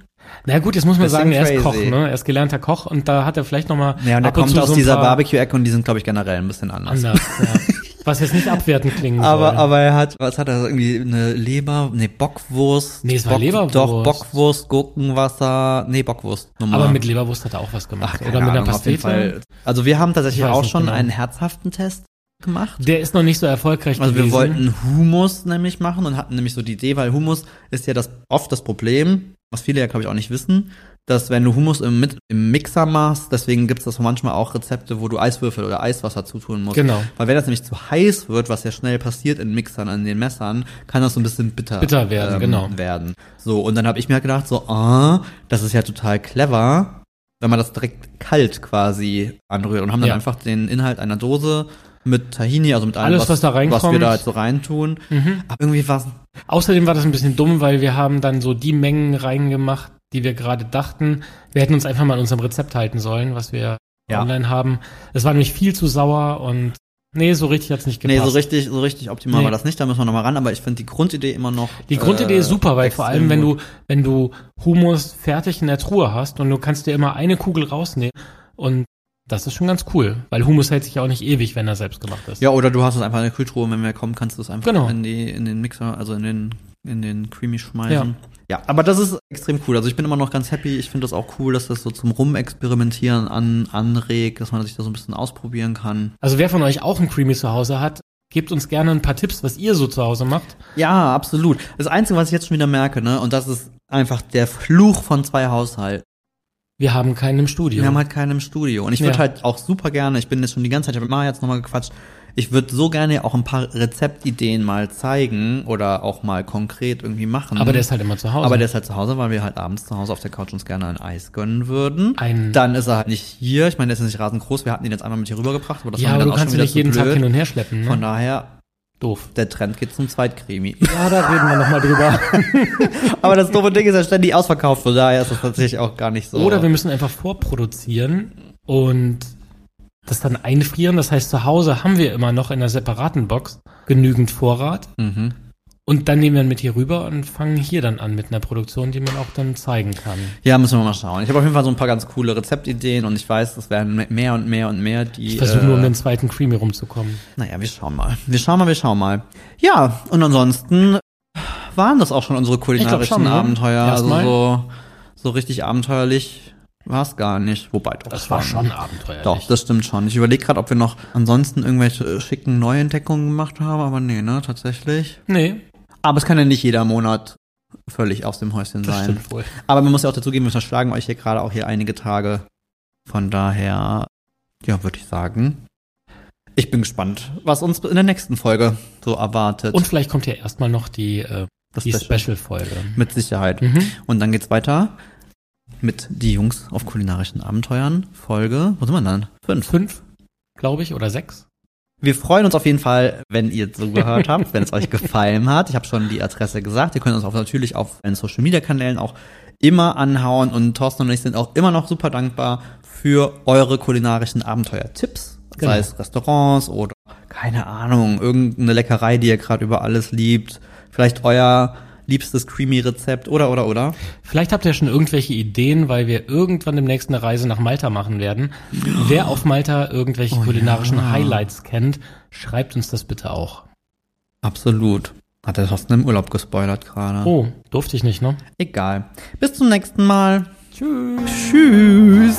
Na gut, jetzt muss man sagen, er ist Koch, ne? Er ist gelernter Koch und da hat er vielleicht noch mal Ja, und und kommt aus dieser Barbecue-Ecke und die sind, glaube ich, generell ein bisschen anders. anders. ja. Was jetzt nicht abwertend klingen Aber, soll. aber er hat, was hat er, irgendwie eine Leber, nee, Bockwurst. Nee, es war Bock, Leberwurst. Doch, Bockwurst, Gurkenwasser, nee, Bockwurst. Normal. Aber mit Leberwurst hat er auch was gemacht. Ach, Oder mit einer Ahnung, jeden Pastete. Also wir haben tatsächlich auch schon genau. einen herzhaften Test gemacht. Der ist noch nicht so erfolgreich Also wir gewesen. wollten Hummus nämlich machen und hatten nämlich so die Idee, weil Hummus ist ja das oft das Problem, was viele ja, glaube ich, auch nicht wissen, dass wenn du Hummus im, im Mixer machst, deswegen gibt es das manchmal auch Rezepte, wo du Eiswürfel oder Eiswasser zutun musst. Genau. Weil wenn das nämlich zu heiß wird, was ja schnell passiert in Mixern, an den Messern, kann das so ein bisschen bitter, Bitter werden, genau. werden. So, und dann habe ich mir halt gedacht, so, ah, das ist ja total clever, wenn man das direkt kalt quasi anrührt und haben dann Ja. einfach den Inhalt einer Dose mit Tahini, also mit allem, Alles, was da was wir reinkommt. da halt so reintun. Mhm. Aber irgendwie war Außerdem war das ein bisschen dumm, weil wir haben dann so die Mengen reingemacht, die wir gerade dachten. Wir hätten uns einfach mal an unserem Rezept halten sollen, was wir Ja. online haben. Es war nämlich viel zu sauer und nee, so richtig hat's nicht Nee, gepasst. so richtig, so richtig optimal Nee. war das nicht, da müssen wir nochmal ran, aber ich finde die Grundidee immer noch. Die Grundidee äh, ist super, weil vor allem, wenn du, wenn du Hummus fertig in der Truhe hast und du kannst dir immer eine Kugel rausnehmen und das ist schon ganz cool, weil Hummus hält sich ja auch nicht ewig, wenn er selbst gemacht ist. Ja, oder du hast es einfach in der Kühltruhe, und wenn wir kommen, kannst du es einfach Genau. in die, in den Mixer, also in den, in den Creamy schmeißen. Ja. Ja, aber das ist extrem cool. Also ich bin immer noch ganz happy. Ich finde das auch cool, dass das so zum Rumexperimentieren an, anregt, dass man sich da so ein bisschen ausprobieren kann. Also wer von euch auch ein Creamy zu Hause hat, gebt uns gerne ein paar Tipps, was ihr so zu Hause macht. Ja, absolut. Das Einzige, was ich jetzt schon wieder merke, ne, und das ist einfach der Fluch von zwei Haushalten. Wir haben keinen im Studio. Wir haben halt keinen im Studio. Und ich würde Ja. halt auch super gerne, ich bin jetzt schon die ganze Zeit, ich habe mit Mara jetzt nochmal gequatscht, ich würde so gerne auch ein paar Rezeptideen mal zeigen oder auch mal konkret irgendwie machen. aber der ist halt immer zu Hause. Aber der ist halt zu Hause, weil wir halt abends zu Hause auf der Couch uns gerne ein Eis gönnen würden. Ein- dann ist er halt nicht hier. Ich meine, der ist nicht rasend groß. Wir hatten ihn jetzt einmal mit hier rübergebracht, aber das ja, war aber dann du auch kannst schon ihn wieder nicht jeden Tag blöd. hin und her schleppen. Ne? Von daher, Doof. der Trend geht zum Zweitkrimi. Ja, da reden wir nochmal drüber. aber das doofe Ding ist ja ständig ausverkauft. Von daher ist das tatsächlich auch gar nicht so. Oder wir müssen einfach vorproduzieren und das dann einfrieren. Das heißt, zu Hause haben wir immer noch in einer separaten Box genügend Vorrat. mhm. Und dann nehmen wir mit hier rüber und fangen hier dann an mit einer Produktion, die man auch dann zeigen kann. Ja, müssen wir mal schauen. Ich habe auf jeden Fall so ein paar ganz coole Rezeptideen und ich weiß, es werden mehr und mehr und mehr, die. Ich versuche nur um äh, den zweiten Creamy rumzukommen. Naja, wir schauen mal. Wir schauen mal, wir schauen mal. Ja, und ansonsten waren das auch schon unsere kulinarischen schon, ne? Abenteuer. Also so, so richtig abenteuerlich war es gar nicht. Wobei doch. Das war schon abenteuerlich. Doch, das stimmt schon. Ich überlege gerade, ob wir noch ansonsten irgendwelche äh, schicken Neuentdeckungen gemacht haben, aber nee, ne, tatsächlich. Nee, Aber es kann ja nicht jeder Monat völlig aus dem Häuschen das sein. stimmt wohl. Aber man muss ja auch dazu geben, wir verschlagen euch hier gerade auch hier einige Tage. Von daher, ja, würde ich sagen. Ich bin gespannt, was uns in der nächsten Folge so erwartet. Und vielleicht kommt ja erstmal noch die, äh, das die Special. Special-Folge. Mit Sicherheit. Mhm. Und dann geht's weiter mit die Jungs auf kulinarischen Abenteuern. Folge, wo sind wir dann? Fünf. Fünf, glaube ich, oder sechs. Wir freuen uns auf jeden Fall, wenn ihr zugehört habt, wenn es euch gefallen hat. Ich habe schon die Adresse gesagt. Ihr könnt uns auch natürlich auf den Social Media Kanälen auch immer anhauen und Thorsten und ich sind auch immer noch super dankbar für eure kulinarischen Abenteuer-Tipps. Genau. Sei es Restaurants oder keine Ahnung, irgendeine Leckerei, die ihr gerade über alles liebt. Vielleicht euer liebstes Creamy-Rezept oder oder oder. Vielleicht habt ihr schon irgendwelche Ideen, weil wir irgendwann demnächst eine Reise nach Malta machen werden. Wer auf Malta irgendwelche Oh kulinarischen Highlights kennt, schreibt uns das bitte auch. Absolut. Hat der Thorsten im Urlaub gespoilert gerade. Oh, durfte ich nicht, ne? Egal. Bis zum nächsten Mal. Tschüss. Tschüss.